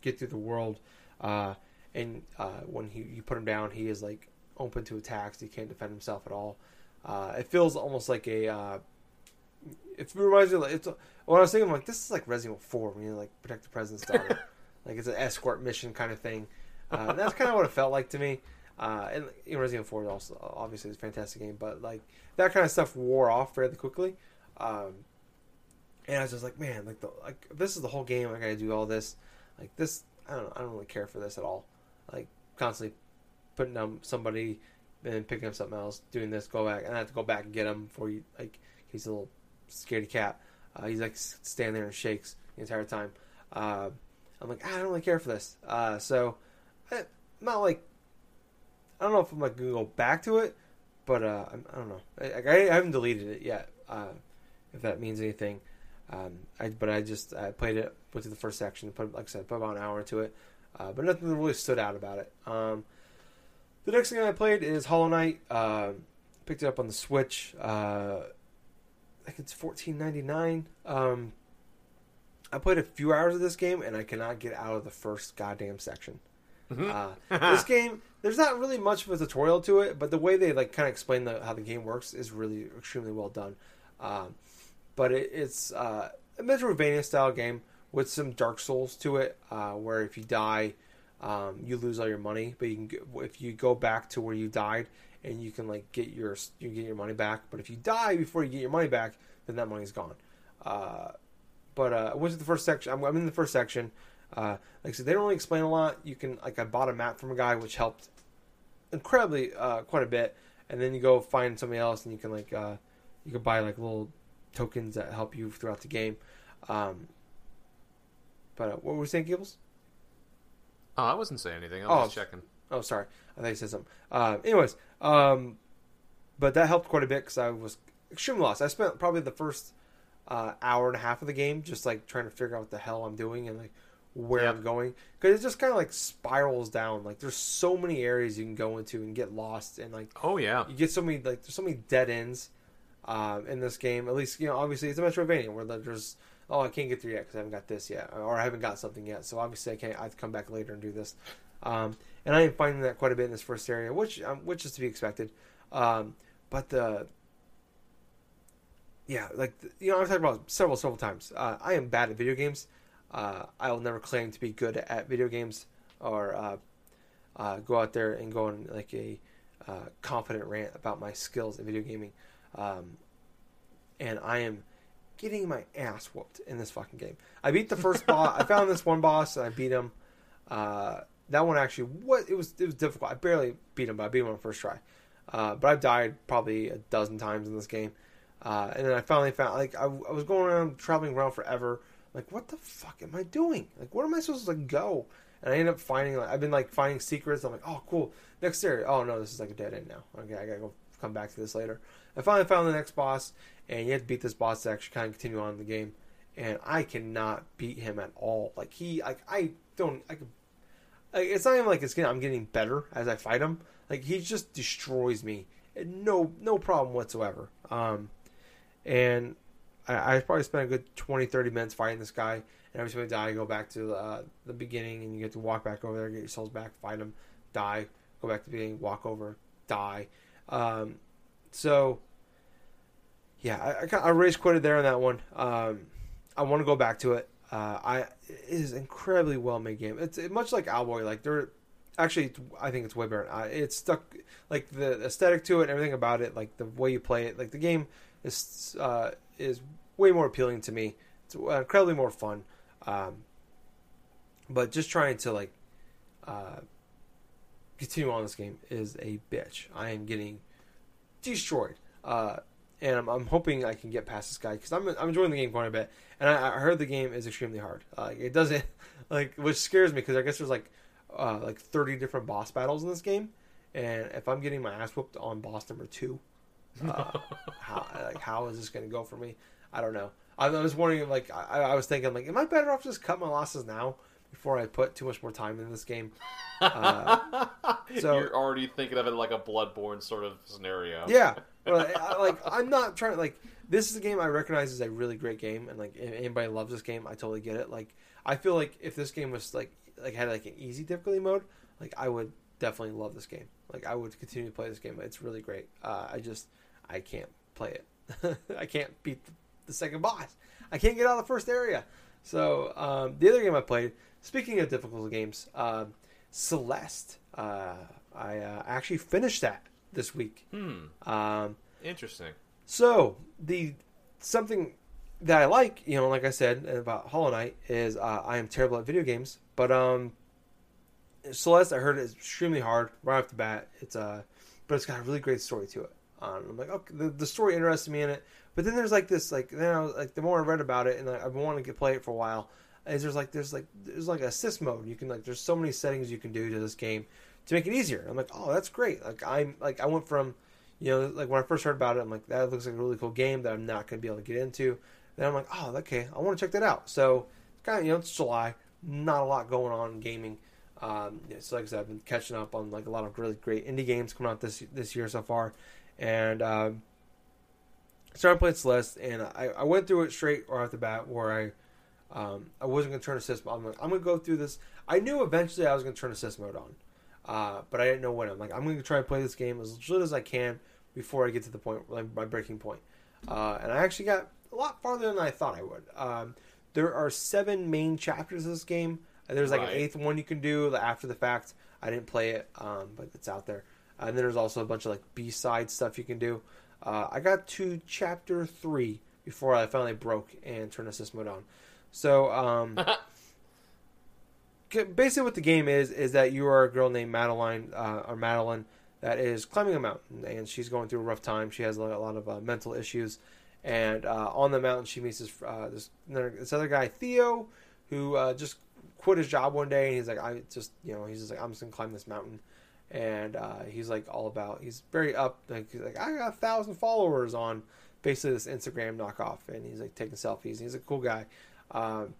get through the world. Uh, and uh, when he you put him down, he is like open to attacks. He can't defend himself at all. Uh, it feels almost like a uh, it reminds me. Like, it's when I was thinking, I'm like, this is like Resident Evil Four when you like protect the president's daughter. like it's an escort mission kind of thing. Uh, that's kind of what it felt like to me. Uh, and you know, Resident Evil Four is also obviously it's a fantastic game, but like that kind of stuff wore off fairly quickly. Um, and I was just like, man, like the like this is the whole game. I got to do all this. Like this, I don't I don't really care for this at all. Like constantly putting down somebody and picking up something else, doing this, go back, and I have to go back and get him before you like he's a little scaredy cat. Uh, he's like standing there and shakes the entire time. Uh, I'm like, ah, I don't really care for this. Uh, so I, am not like I don't know if I'm like gonna go back to it, but uh, I, don't know. I, I, haven't deleted it yet. Uh, if that means anything. Um, I, but I just I played it, went to the first section, put like I said, put about an hour into it, uh, but nothing really stood out about it. Um, the next thing I played is Hollow Knight. Uh, picked it up on the Switch. Uh, I think it's fourteen ninety nine. Um, I played a few hours of this game and I cannot get out of the first goddamn section. Mm-hmm. uh, this game, there's not really much of a tutorial to it, but the way they like kind of explain the, how the game works is really extremely well done. Um, but it, it's uh, a Metroidvania style game with some Dark Souls to it, uh, where if you die, um, you lose all your money, but you can if you go back to where you died, and you can like get your you get your money back. But if you die before you get your money back, then that money's gone. Uh, but uh, I went to the first section. I'm, I'm in the first section. Uh, like I said, they don't really explain a lot. You can like I bought a map from a guy, which helped incredibly uh, quite a bit. And then you go find somebody else, and you can like uh, you can buy like little tokens that help you throughout the game. Um, but uh, what were we saying, Gibbs? Oh, I wasn't saying anything. I was oh, just checking. Oh, sorry. I thought you said something. Uh, anyways, um, but that helped quite a bit because I was extremely lost. I spent probably the first uh, hour and a half of the game, just like trying to figure out what the hell I'm doing and like where Yeah. I'm going, because it just kind of like spirals down. Like there's so many areas you can go into and get lost, and like Oh yeah. you get so many like there's so many dead ends um, in this game. At least you know obviously it's a Metroidvania where there's oh I can't get through yet because I haven't got this yet or I haven't got something yet. So obviously I can't. I have to come back later and do this. Um, and I am finding that quite a bit in this first area, which um, which is to be expected. Um, but the yeah, like you know I've talked about several several times. Uh, I am bad at video games. Uh, I will never claim to be good at video games or uh, uh, go out there and go on like a uh, confident rant about my skills in video gaming. Um, and I am getting my ass whooped in this fucking game. I beat the first boss. I found this one boss and I beat him. Uh, that one actually, what it was, it was difficult. I barely beat him, but I beat him on the first try. Uh, but I've died probably a dozen times in this game. Uh, and then I finally found, like, I, I was going around, traveling around forever. Like, what the fuck am I doing? Like, where am I supposed to like, go? And I end up finding, like, I've been like finding secrets. I'm like, oh, cool. Next area. Oh no, this is like a dead end now. Okay, I gotta go come back to this later. I finally found the next boss, and you have to beat this boss to actually kind of continue on in the game. And I cannot beat him at all. Like he, like I don't, I could. Like, it's not even like it's getting, I'm getting better as I fight him. Like he just destroys me, no, no problem whatsoever. Um, and I, I probably spent a good 20, 30 minutes fighting this guy. And every time I die, I go back to uh, the beginning, and you get to walk back over there, get your souls back, fight him, die, go back to the beginning, walk over, die. Um, so, yeah, I, I, I race quitted there on that one. Um, I want to go back to it. Uh, I it is incredibly well made game. It's it, much like Owlboy. Like they're actually, I think it's way better. Uh, it's stuck like the aesthetic to it, everything about it, like the way you play it. Like the game is uh, is way more appealing to me. It's incredibly more fun. Um, but just trying to like uh, continue on this game is a bitch. I am getting destroyed. Uh, and I'm, I'm hoping I can get past this guy because I'm, I'm enjoying the game quite a bit. And I, I heard the game is extremely hard. Uh, it doesn't like, which scares me because I guess there's like uh, like 30 different boss battles in this game, and if I'm getting my ass whooped on boss number two, uh, how like how is this going to go for me? I don't know. I, I was wondering, like I, I was thinking, like, am I better off just cut my losses now before I put too much more time in this game? Uh, so- You're already thinking of it like a Bloodborne sort of scenario. Yeah, but I, like I'm not trying. Like this is a game I recognize as a really great game, and like if anybody loves this game, I totally get it. Like I feel like if this game was like like had like an easy difficulty mode, like I would definitely love this game. Like I would continue to play this game. It's really great. Uh, I just I can't play it. I can't beat the, second boss. I can't get out of the first area. So um, the other game I played. Speaking of difficult games, um, Celeste. Uh, I uh, actually finished that this week. Hmm. Um, Interesting. so the something that I like, you know, like I said about Hollow Knight, is uh, I am terrible at video games. But um, Celeste, I heard is extremely hard right off the bat. It's uh, but it's got a really great story to it. Um, I'm like, okay, the, the story interested me in it. But then there's like this, like I was, like the more I read about it, and I've been wanting to play it for a while. Is there's like there's like there's like assist mode. You can like there's so many settings you can do to this game to make it easier. I'm like, oh, that's great. Like I'm like I went from you know, like when I first heard about it, I'm like, that looks like a really cool game that I'm not going to be able to get into. Then I'm like, oh, okay, I want to check that out. So, it's kind of, you know, it's July, not a lot going on in gaming. Um, so like I said, I've been catching up on like a lot of really great indie games coming out this this year so far, and um, started playing Celeste, and I, I went through it straight right off the bat where I um, I wasn't going to turn assist. I'm like, I'm going to go through this. I knew eventually I was going to turn assist mode on. Uh, but I didn't know when. I'm like, I'm going to try to play this game as good as I can before I get to the point, like my breaking point. Uh, and I actually got a lot farther than I thought I would. Um, there are seven main chapters of this game. There's like Right. an eighth one you can do after the fact. I didn't play it, um, but it's out there. And then there's also a bunch of like B side stuff you can do. Uh, I got to chapter three before I finally broke and turned assist mode on. So um, basically what the game is is that you are a girl named Madeline uh, or Madeline that is climbing a mountain and she's going through a rough time. She has a lot of uh, mental issues, and uh, on the mountain she meets this uh, this, this other guy Theo who uh, just quit his job one day and he's like I just you know he's just like I'm just gonna climb this mountain, and uh, he's like all about he's very up like he's like I got a thousand followers on basically this Instagram knockoff, and he's like taking selfies. He's a cool guy, um,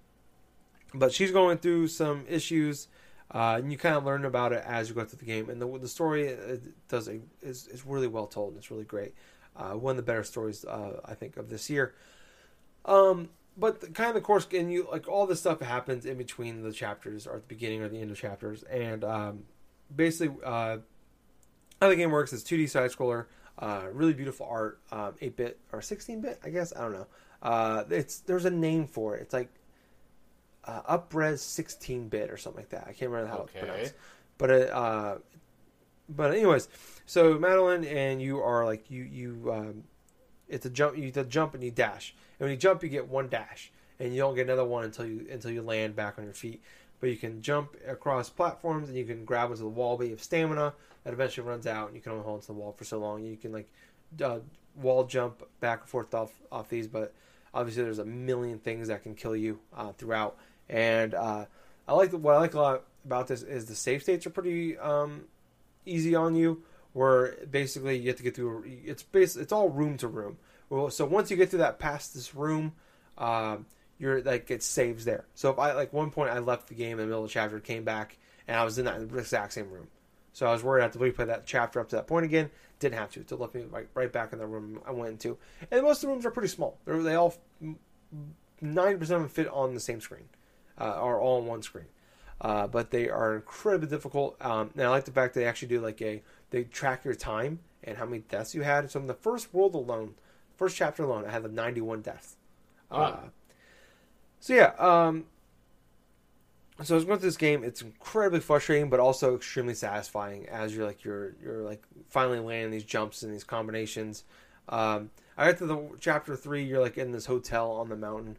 but she's going through some issues. Uh, and you kind of learn about it as you go through the game, and the the story uh, does a, is is really well told. and It's really great. Uh, one of the better stories uh, I think of this year. Um, but the, kind of the course, and you like all this stuff happens in between the chapters, or at the beginning or the end of chapters, and um, basically uh, how the game works is 2D side scroller, uh, really beautiful art, um, 8 bit or 16 bit, I guess. I don't know. Uh, it's there's a name for it. It's like uh, upres 16 bit or something like that. I can't remember how Okay. it's pronounced. But it, uh, but anyways, so Madeline and you are like you you um, it's a jump. You to jump and you dash. And when you jump, you get one dash, and you don't get another one until you until you land back on your feet. But you can jump across platforms and you can grab onto the wall, but you have stamina that eventually runs out, and you can only hold onto the wall for so long. You can like uh, wall jump back and forth off off these, but obviously there's a million things that can kill you uh, throughout. And uh, I like the, what I like a lot about this is the save states are pretty um, easy on you. Where basically you have to get through. It's base. It's all room to room. So once you get through that past this room, um, you're like it saves there. So if I like one point I left the game in the middle of the chapter, came back, and I was in that exact same room. So I was worried I had to replay that chapter up to that point again. Didn't have to. It left me right, right back in the room I went into. And most of the rooms are pretty small. They're, they all ninety percent of them fit on the same screen, uh, are all on one screen. Uh, but they are incredibly difficult. Um, and I like the fact they actually do like a they track your time and how many deaths you had. So in the first world alone, first chapter alone, I had like ninety one deaths. Uh, Wow. So yeah, um, so I was going through this game. It's incredibly frustrating, but also extremely satisfying as you're like you're you're like finally landing these jumps and these combinations. Um, I got to the chapter three. You're like in this hotel on the mountain,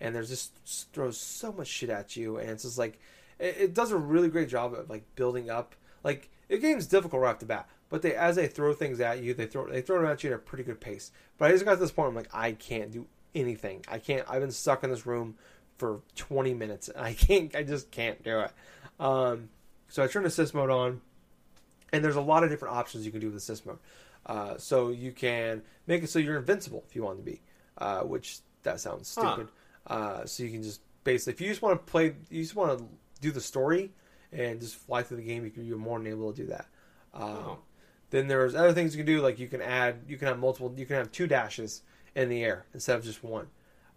and there's just throws so much shit at you, and it's just like it, it does a really great job of like building up. Like the game's difficult right off the bat, but they as they throw things at you, they throw they throw them at you at a pretty good pace. But I just got to this point. I'm like, I can't do anything. I can't. I've been stuck in this room for 20 minutes. and I can't. I just can't do it. Um, so I turned assist mode on, and there's a lot of different options you can do with assist mode. Uh, so you can make it so you're invincible if you want to be, uh, which that sounds Huh. stupid. Uh, so you can just basically, if you just want to play, you just want to do the story and just fly through the game, you're more than able to do that. Um, Oh. Then there's other things you can do, like you can add, you can have multiple, you can have two dashes in the air instead of just one,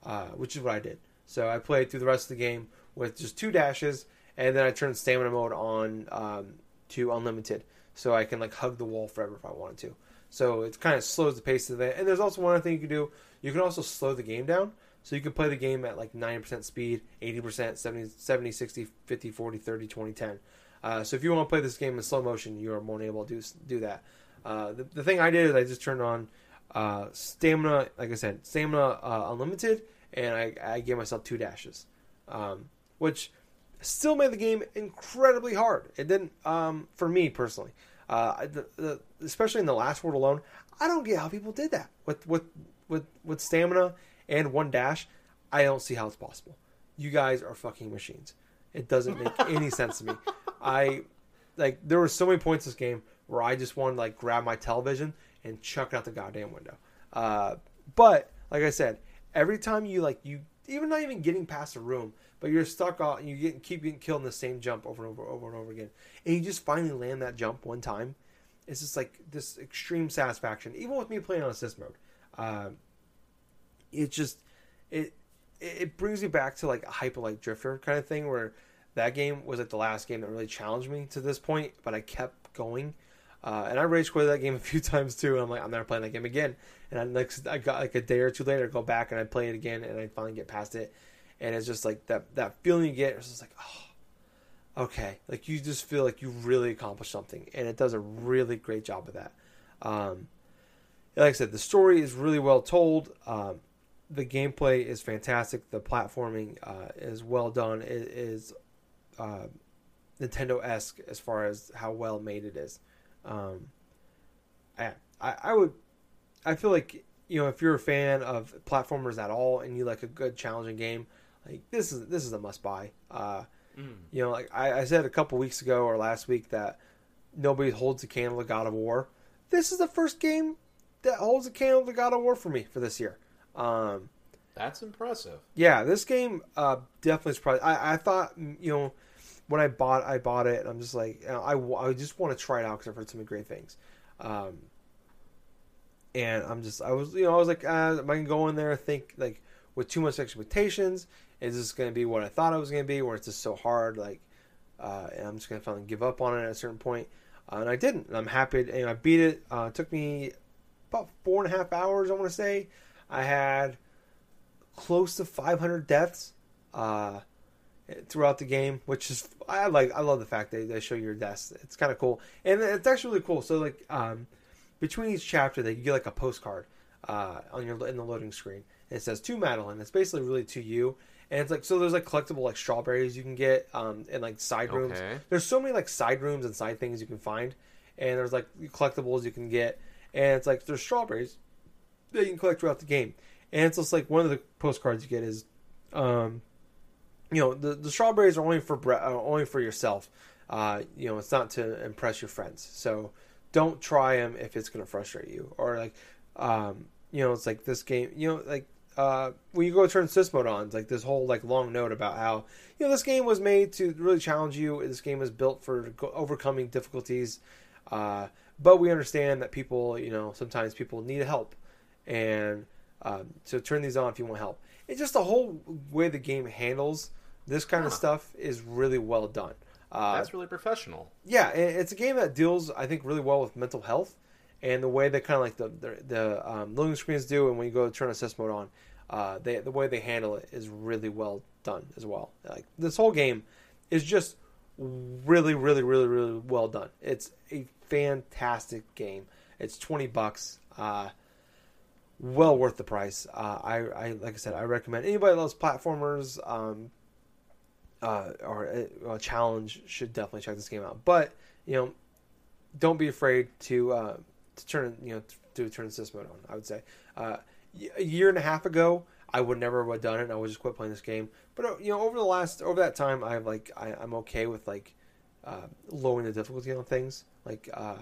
uh, which is what I did. So I played through the rest of the game with just two dashes, and then I turned stamina mode on um, to unlimited, so I can like hug the wall forever if I wanted to. So it kind of slows the pace of it. And there's also one other thing you can do. You can also slow the game down. So you can play the game at like 90% speed, 80%, 70, 70 60, 50, 40, 30, 20, 10. Uh, so if you want to play this game in slow motion, you are more able to do, do that. Uh, the, the thing I did is I just turned on uh, stamina, like I said, stamina uh, unlimited, and I, I gave myself two dashes, um, which still made the game incredibly hard. It didn't, um, for me personally, uh, the, the, especially in the last world alone. I don't get how people did that with with with with stamina and one dash. I don't see how it's possible. You guys are fucking machines. It doesn't make any sense to me. I like there were so many points this game where I just wanted to like grab my television and chuck it out the goddamn window. Uh, but like I said, every time you like you even not even getting past a room, but you're stuck out and you keep getting killed in the same jump over and over over and over again, and you just finally land that jump one time. It's just like this extreme satisfaction, even with me playing on assist mode. Uh, it just it it brings me back to like a hyper drifter kind of thing where that game was like the last game that really challenged me to this point, but I kept going. Uh, and I rage quit that game a few times too. And I'm like, I'm never playing that game again. And I next, I got like a day or two later, go back and I play it again, and I finally get past it. And it's just like that that feeling you get. It's just like, oh, okay. Like you just feel like you really accomplished something, and it does a really great job of that. Um, like I said, the story is really well told. Um, the gameplay is fantastic. The platforming uh, is well done. It is uh, Nintendo esque as far as how well made it is. Um, I, I I would I feel like you know if you're a fan of platformers at all and you like a good challenging game, like this is this is a must buy. Uh, Mm. you know, like I, I said a couple weeks ago or last week that nobody holds a candle to God of War. This is the first game that holds a candle to God of War for me for this year. Um, That's impressive. yeah, this game uh, definitely surprised. I, I thought you know when I bought I bought it, I'm just like I, I just want to try it out because I've heard so many great things. Um, and I'm just I was you know I was like uh, am I gonna go in there think like with too much expectations? Is this gonna be what I thought it was gonna be? Where it's just so hard like, uh, and I'm just gonna finally give up on it at a certain point. Uh, and I didn't. And I'm happy. To, and I beat it. Uh, it took me about four and a half hours. I want to say. I had close to 500 deaths uh, throughout the game, which is I like. I love the fact that they show your desk. It's kind of cool, and it's actually really cool. So like um, between each chapter, they get like a postcard uh, on your in the loading screen, and it says to Madeline. It's basically really to you. And it's like so. There's like collectible like strawberries you can get, um, and like side rooms. Okay. There's so many like side rooms and side things you can find, and there's like collectibles you can get, and it's like there's strawberries that you can collect throughout the game. And it's just like one of the postcards you get is, um, you know, the, the strawberries are only for bre- uh, only for yourself. Uh, you know, it's not to impress your friends. So don't try them if it's going to frustrate you. Or like, um, you know, it's like this game. You know, like uh, when you go turn assist mode on, like this whole like long note about how you know this game was made to really challenge you. This game was built for overcoming difficulties. Uh, but we understand that people, you know, sometimes people need help, and um, so turn these on if you want help. It's just the whole way the game handles this kind of stuff is really well done. Uh, That's really professional. yeah, it's a game that deals, I think, really well with mental health, and the way that kind of like the the, the um, loading screens do, and when you go to turn assist mode on, uh, they the way they handle it is really well done as well. Like this whole game is just really, really, really, really well done. It's a fantastic game. It's twenty bucks. Uh, well worth the price. Uh, I, I like I said, I recommend anybody that loves platformers. Um, uh, or a, a challenge should definitely check this game out. But you know, don't be afraid to uh, to turn you know to turn assist mode on. I would say uh, a year and a half ago, I would never have done it. I would just quit playing this game. But uh, you know, over the last over that time, I've like I, I'm okay with like uh, lowering the difficulty on things. Like uh,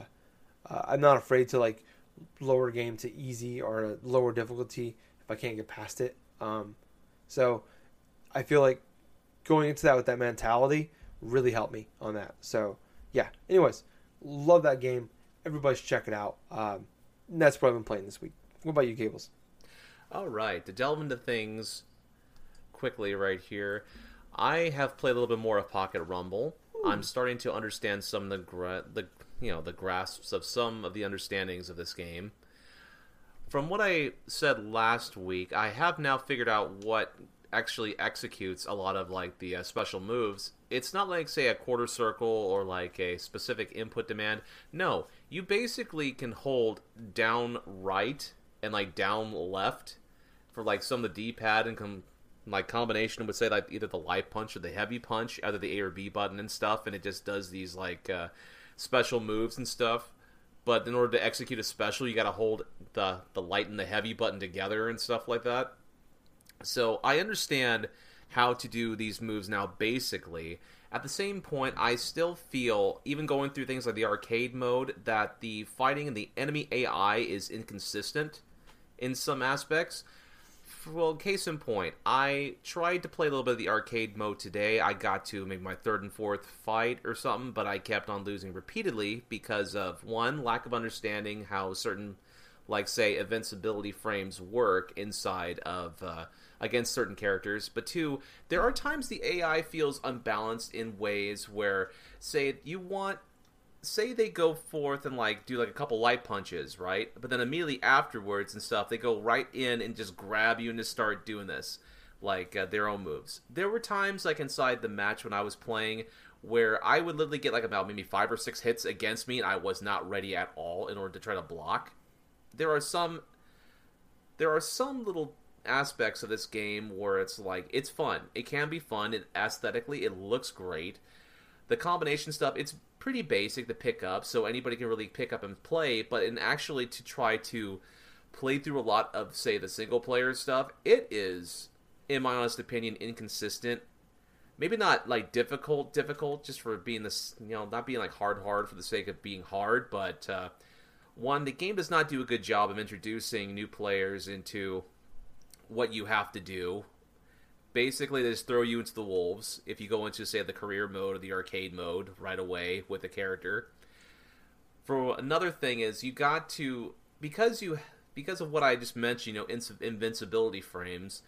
uh, I'm not afraid to like lower game to easy or lower difficulty if I can't get past it. Um, so I feel like going into that with that mentality really helped me on that. So yeah. Anyways, love that game. Everybody should check it out. Um, that's what I've been playing this week. What about you, Gables? All right, to delve into things quickly right here, I have played a little bit more of Pocket Rumble. I'm starting to understand some of the gra- the you know the grasps of some of the understandings of this game. From what I said last week, I have now figured out what actually executes a lot of like the uh, special moves. It's not like say a quarter circle or like a specific input demand. No, you basically can hold down right and like down left for like some of the D-pad and like combination would say like either the light punch or the heavy punch, either the A or B button and stuff, and it just does these like uh, special moves and stuff. But in order to execute a special, you got to hold the the light and the heavy button together and stuff like that. So I understand how to do these moves now basically. At the same point, I still feel, even going through things like the arcade mode, that the fighting and the enemy AI is inconsistent in some aspects. Well, case in point, I tried to play a little bit of the arcade mode today. I got to maybe my third and fourth fight or something, but I kept on losing repeatedly because of one, lack of understanding how certain, like, say, invincibility frames work inside of. Uh, against certain characters, but two, there are times the AI feels unbalanced in ways where, say, you want say they go forth and like do like a couple light punches, right? But then immediately afterwards and stuff, they go right in and just grab you and just start doing this, like uh, their own moves. There were times like inside the match when I was playing where I would literally get like about maybe five or six hits against me, and I was not ready at all in order to try to block. There are some, there are some little aspects of this game where it's like it's fun. It can be fun. It aesthetically, it looks great. The combination stuff, it's pretty basic to pick up, so anybody can really pick up and play. But in actually to try to play through a lot of say the single player stuff, it is, in my honest opinion, inconsistent. Maybe not like difficult, difficult, just for being this, you know, not being like hard, hard for the sake of being hard, but uh, one, the game does not do a good job of introducing new players into what you have to do. Basically, they just throw you into the wolves if you go into, say, the career mode or the arcade mode right away with a character. For another thing is you got to because you because of what I just mentioned, you know, invincibility frames.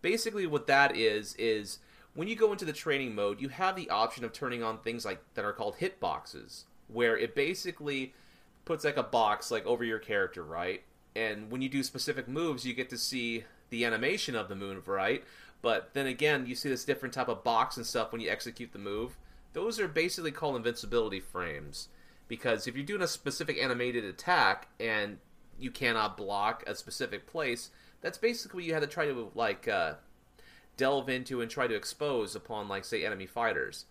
Basically, what that is is when you go into the training mode, you have the option of turning on things like that are called hitboxes, where it basically puts like a box like over your character, right? And when you do specific moves, you get to see the animation of the move, right? But then again, you see this different type of box and stuff when you execute the move. Those are basically called invincibility frames. Because if you're doing a specific animated attack and you cannot block a specific place, that's basically you had to try to like uh, delve into and try to expose upon like say enemy fighters.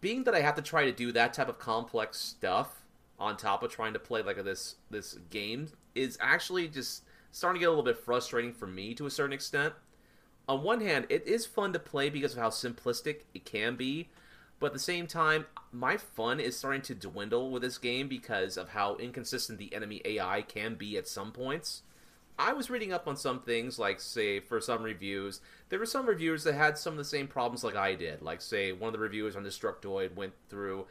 Being that I have to try to do that type of complex stuff on top of trying to play like this this game is actually just starting to get a little bit frustrating for me to a certain extent. On one hand, it is fun to play because of how simplistic it can be, but at the same time, my fun is starting to dwindle with this game because of how inconsistent the enemy AI can be at some points. I was reading up on some things, like, say, for some reviews, there were some reviewers that had some of the same problems like I did. Like, say, one of the reviewers on Destructoid went through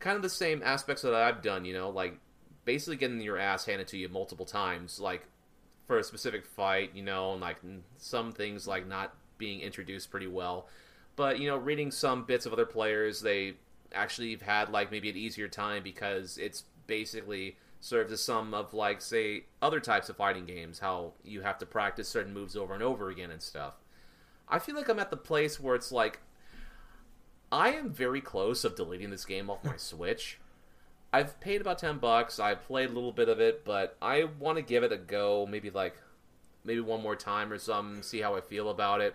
kind of the same aspects that I've done, you know, like basically getting your ass handed to you multiple times, like for a specific fight, you know, and like some things like not being introduced pretty well. But, you know, reading some bits of other players, they actually have had like maybe an easier time because it's basically serves as some of like say other types of fighting games how you have to practice certain moves over and over again and stuff i feel like i'm at the place where it's like I am very close of deleting this game off my Switch. I've paid about ten bucks. I played a little bit of it, but I want to give it a go. Maybe like maybe one more time or some. See how I feel about it.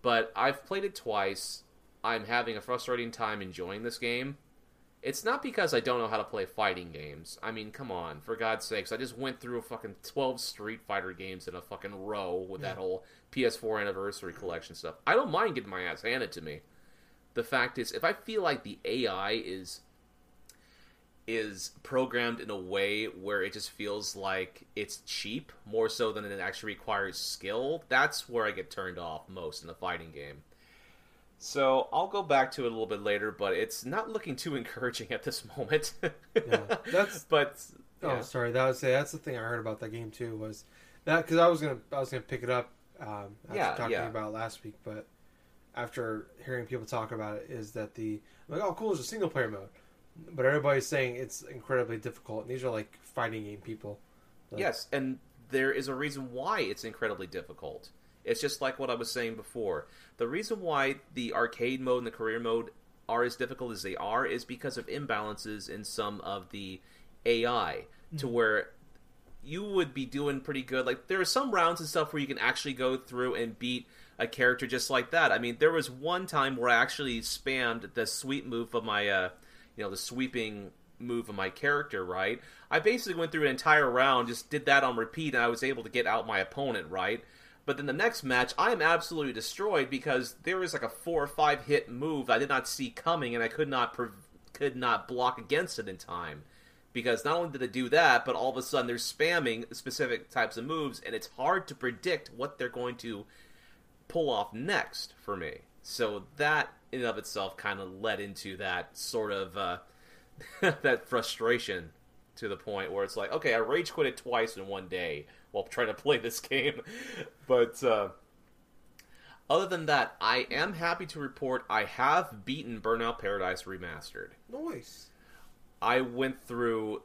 But I've played it twice. I'm having a frustrating time enjoying this game. It's not because I don't know how to play fighting games. I mean, come on, for God's sakes! I just went through a fucking twelve Street Fighter games in a fucking row with that whole PS4 Anniversary Collection stuff. I don't mind getting my ass handed to me the fact is if i feel like the ai is is programmed in a way where it just feels like it's cheap more so than it actually requires skill that's where i get turned off most in a fighting game so i'll go back to it a little bit later but it's not looking too encouraging at this moment yeah that's but oh, yeah. oh sorry that was that's the thing i heard about that game too was that because i was gonna i was gonna pick it up um after yeah, talking yeah. about last week but after hearing people talk about it is that the like oh cool, it's a single player mode, but everybody's saying it's incredibly difficult. And these are like fighting game people. Like, yes, and there is a reason why it's incredibly difficult. It's just like what I was saying before. The reason why the arcade mode and the career mode are as difficult as they are is because of imbalances in some of the AI mm-hmm. to where you would be doing pretty good. Like there are some rounds and stuff where you can actually go through and beat a character just like that. I mean, there was one time where I actually spammed the sweep move of my, uh, you know, the sweeping move of my character, right? I basically went through an entire round, just did that on repeat, and I was able to get out my opponent, right? But then the next match, I am absolutely destroyed because there was like a four or five hit move I did not see coming, and I could not pre- could not block against it in time. Because not only did it do that, but all of a sudden they're spamming specific types of moves, and it's hard to predict what they're going to pull off next for me. So that in and of itself kind of led into that sort of uh, that frustration to the point where it's like, okay, I rage quit it twice in one day while trying to play this game. but uh, other than that, I am happy to report I have beaten Burnout Paradise Remastered. Nice. I went through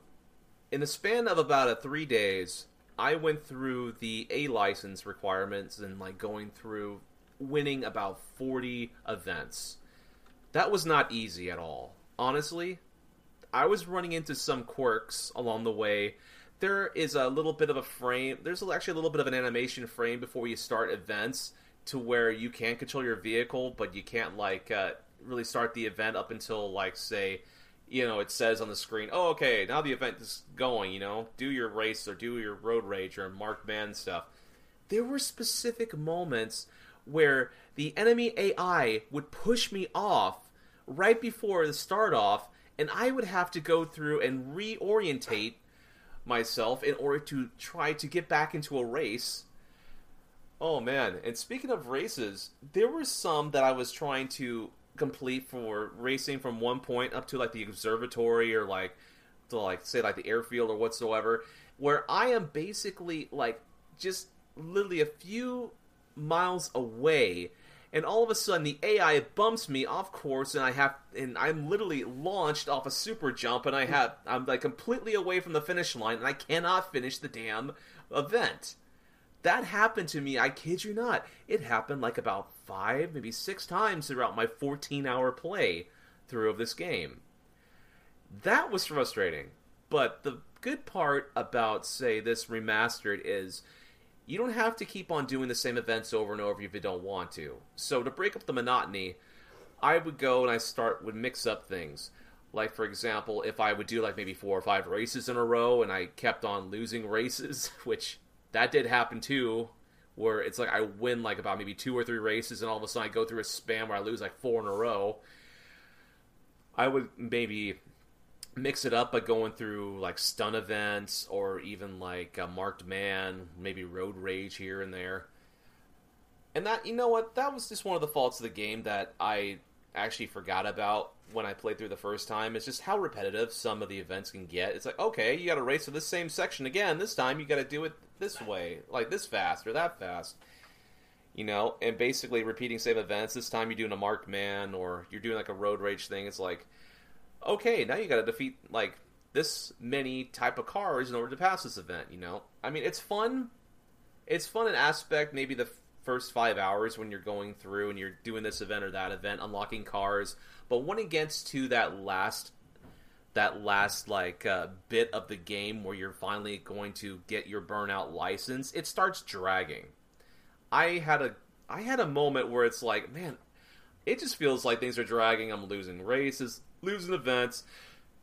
in the span of about a three days. I went through the A license requirements and like going through winning about 40 events. That was not easy at all. Honestly, I was running into some quirks along the way. There is a little bit of a frame, there's actually a little bit of an animation frame before you start events to where you can control your vehicle, but you can't like uh, really start the event up until like say you know, it says on the screen, oh, okay, now the event is going, you know, do your race or do your road rage or mark man stuff. There were specific moments where the enemy AI would push me off right before the start off, and I would have to go through and reorientate myself in order to try to get back into a race. Oh man! And speaking of races, there were some that I was trying to complete for racing from one point up to like the observatory or like to like say like the airfield or whatsoever, where I am basically like just literally a few miles away and all of a sudden the AI bumps me off course, and I have, and I'm literally launched off a super jump, and I have, I'm like completely away from the finish line, and I cannot finish the damn event. That happened to me. I kid you not. It happened like about five, maybe six times throughout my 14-hour play through of this game. That was frustrating. But the good part about, say, this remastered is you don't have to keep on doing the same events over and over if you don't want to. So to break up the monotony, I would go and I start would mix up things. Like for example, if I would do like maybe four or five races in a row and I kept on losing races, which that did happen too, where it's like I win like about maybe two or three races and all of a sudden I go through a spam where I lose like four in a row. I would maybe mix it up by going through like stun events or even like a marked man, maybe road rage here and there. And that, you know what, that was just one of the faults of the game that I actually forgot about when I played through the first time. It's just how repetitive some of the events can get. It's like, okay, you got to race to this same section again. This time you got to do it this way, like this fast or that fast. You know, and basically repeating same events. This time you're doing a marked man or you're doing like a road rage thing. It's like, okay, now you got to defeat like this many type of cars in order to pass this event. You know, I mean, it's fun. It's fun in aspect maybe the first five hours when you're going through and you're doing this event or that event, unlocking cars. But when it gets to that last that last like uh, bit of the game where you're finally going to get your burnout license, it starts dragging. I had a I had a moment where it's like, man, it just feels like things are dragging. I'm losing races losing events,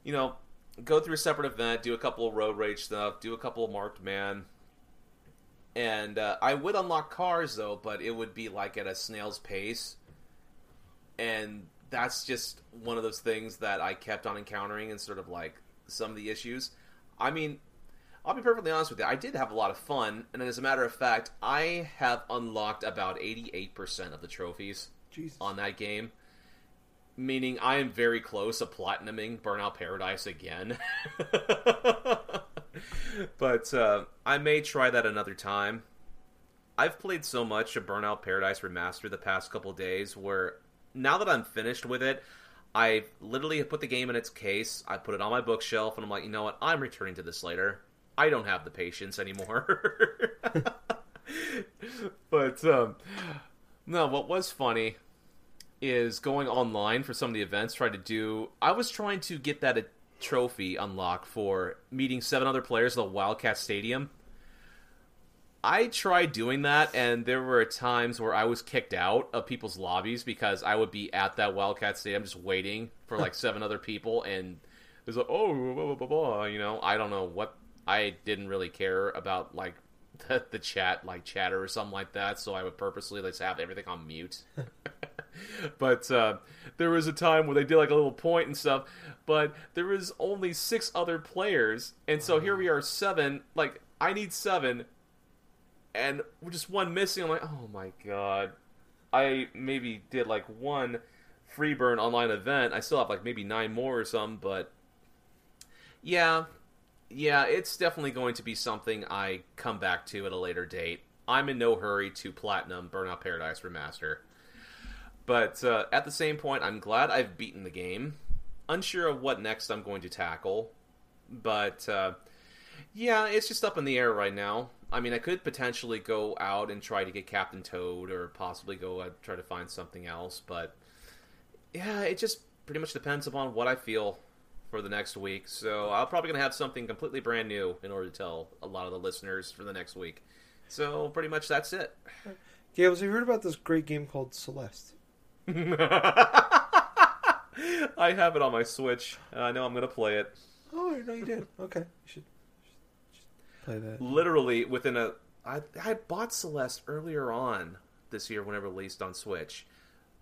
you know, go through a separate event, do a couple of road rage stuff, do a couple of marked man. And uh, I would unlock cars though, but it would be like at a snail's pace. And that's just one of those things that I kept on encountering and sort of like some of the issues. I mean, I'll be perfectly honest with you. I did have a lot of fun, and as a matter of fact, I have unlocked about 88% of the trophies Jesus. on that game meaning I am very close to platinuming Burnout Paradise again. but uh, I may try that another time. I've played so much of Burnout Paradise Remastered the past couple days where now that I'm finished with it, I literally put the game in its case, I put it on my bookshelf, and I'm like, you know what? I'm returning to this later. I don't have the patience anymore. but um, no, what was funny is going online for some of the events, try to do. I was trying to get that a trophy unlocked for meeting seven other players at the Wildcat Stadium. I tried doing that, and there were times where I was kicked out of people's lobbies because I would be at that Wildcat Stadium just waiting for like seven other people, and it was like, oh, blah, blah, blah, blah, you know, I don't know what. I didn't really care about like the, the chat, like chatter or something like that, so I would purposely just have everything on mute. but uh, there was a time where they did like a little point and stuff, but there was only six other players, and so here we are seven. Like I need seven, and just one missing. I'm like, oh my god. I maybe did like one free burn online event. I still have like maybe nine more or something, but yeah, yeah, it's definitely going to be something I come back to at a later date. I'm in no hurry to platinum Burnout Paradise Remaster. But uh, at the same point, I'm glad I've beaten the game. Unsure of what next I'm going to tackle. But uh, yeah, it's just up in the air right now. I mean, I could potentially go out and try to get Captain Toad or possibly go uh, try to find something else. But yeah, it just pretty much depends upon what I feel for the next week. So I'm probably going to have something completely brand new in order to tell a lot of the listeners for the next week. So pretty much that's it. Gables, have you heard about this great game called Celeste? I have it on my Switch. Uh, I know I'm going to play it. Oh, no, you did. Okay, you should, should play that. Literally within a, I I bought Celeste earlier on this year when it released on Switch,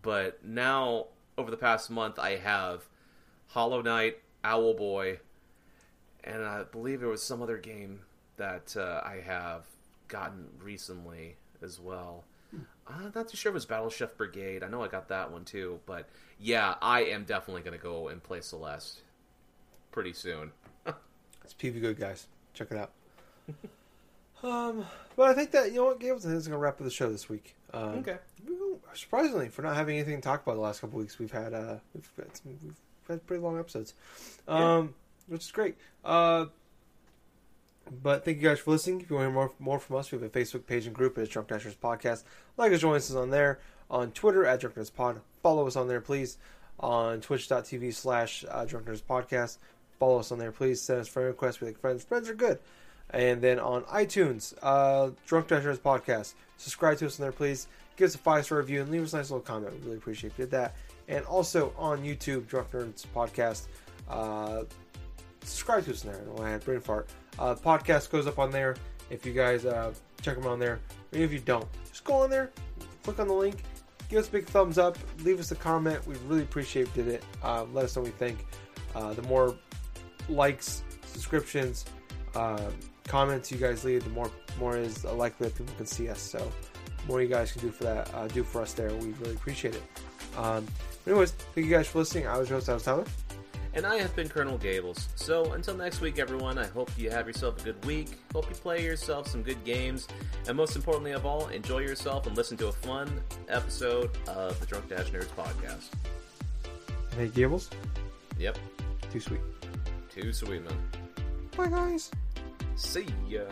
but now over the past month I have Hollow Knight, Owlboy, and I believe there was some other game that uh, I have gotten recently as well. I'm not too sure it was Battle Chef Brigade. I know I got that one too, but yeah, I am definitely going to go and play Celeste pretty soon. It's PV Good, guys. Check it out. um, but I think that you know what, Gabe, I think that's gonna wrap up the show this week. Um, Okay. Surprisingly, for not having anything to talk about the last couple weeks, we've had uh, we've some, we've had pretty long episodes, um, which is great. Uh, but thank you guys for listening. If you want to hear more, more from us, we have a Facebook page and group. It's Drunk Dashers Podcast. Like us, join us on there. On Twitter, at Drunkness Pod. Follow us on there, please. On twitch.tv slash uh, Drunkness Podcast. Follow us on there, please. Send us friend requests. We like friends. Friends are good. And then on iTunes, uh, Drunk Dashers Podcast. Subscribe to us on there, please. Give us a five star review and leave us a nice little comment. We really appreciate if you did that. And also on YouTube, Drunk Nerds Podcast. Uh, subscribe to us there. I had brain fart. Uh, podcast goes up on there. If you guys uh, check them on there, or even if you don't, just go on there, click on the link, give us a big thumbs up, leave us a comment. We really appreciate did it. Um, let us know what you think. Uh, the more likes, subscriptions, uh, comments you guys leave, the more more is likely that people can see us. So, more you guys can do for that, uh, do for us there, we really appreciate it. Um, but anyways, thank you guys for listening. I was your host, I was Tyler. And I have been Colonel Gables. So until next week, everyone, I hope you have yourself a good week. Hope you play yourself some good games. And most importantly of all, enjoy yourself and listen to a fun episode of the Drunk Dash Nerds podcast. Hey, Gables, Yep. too sweet. Too sweet, man. Bye, guys. See ya.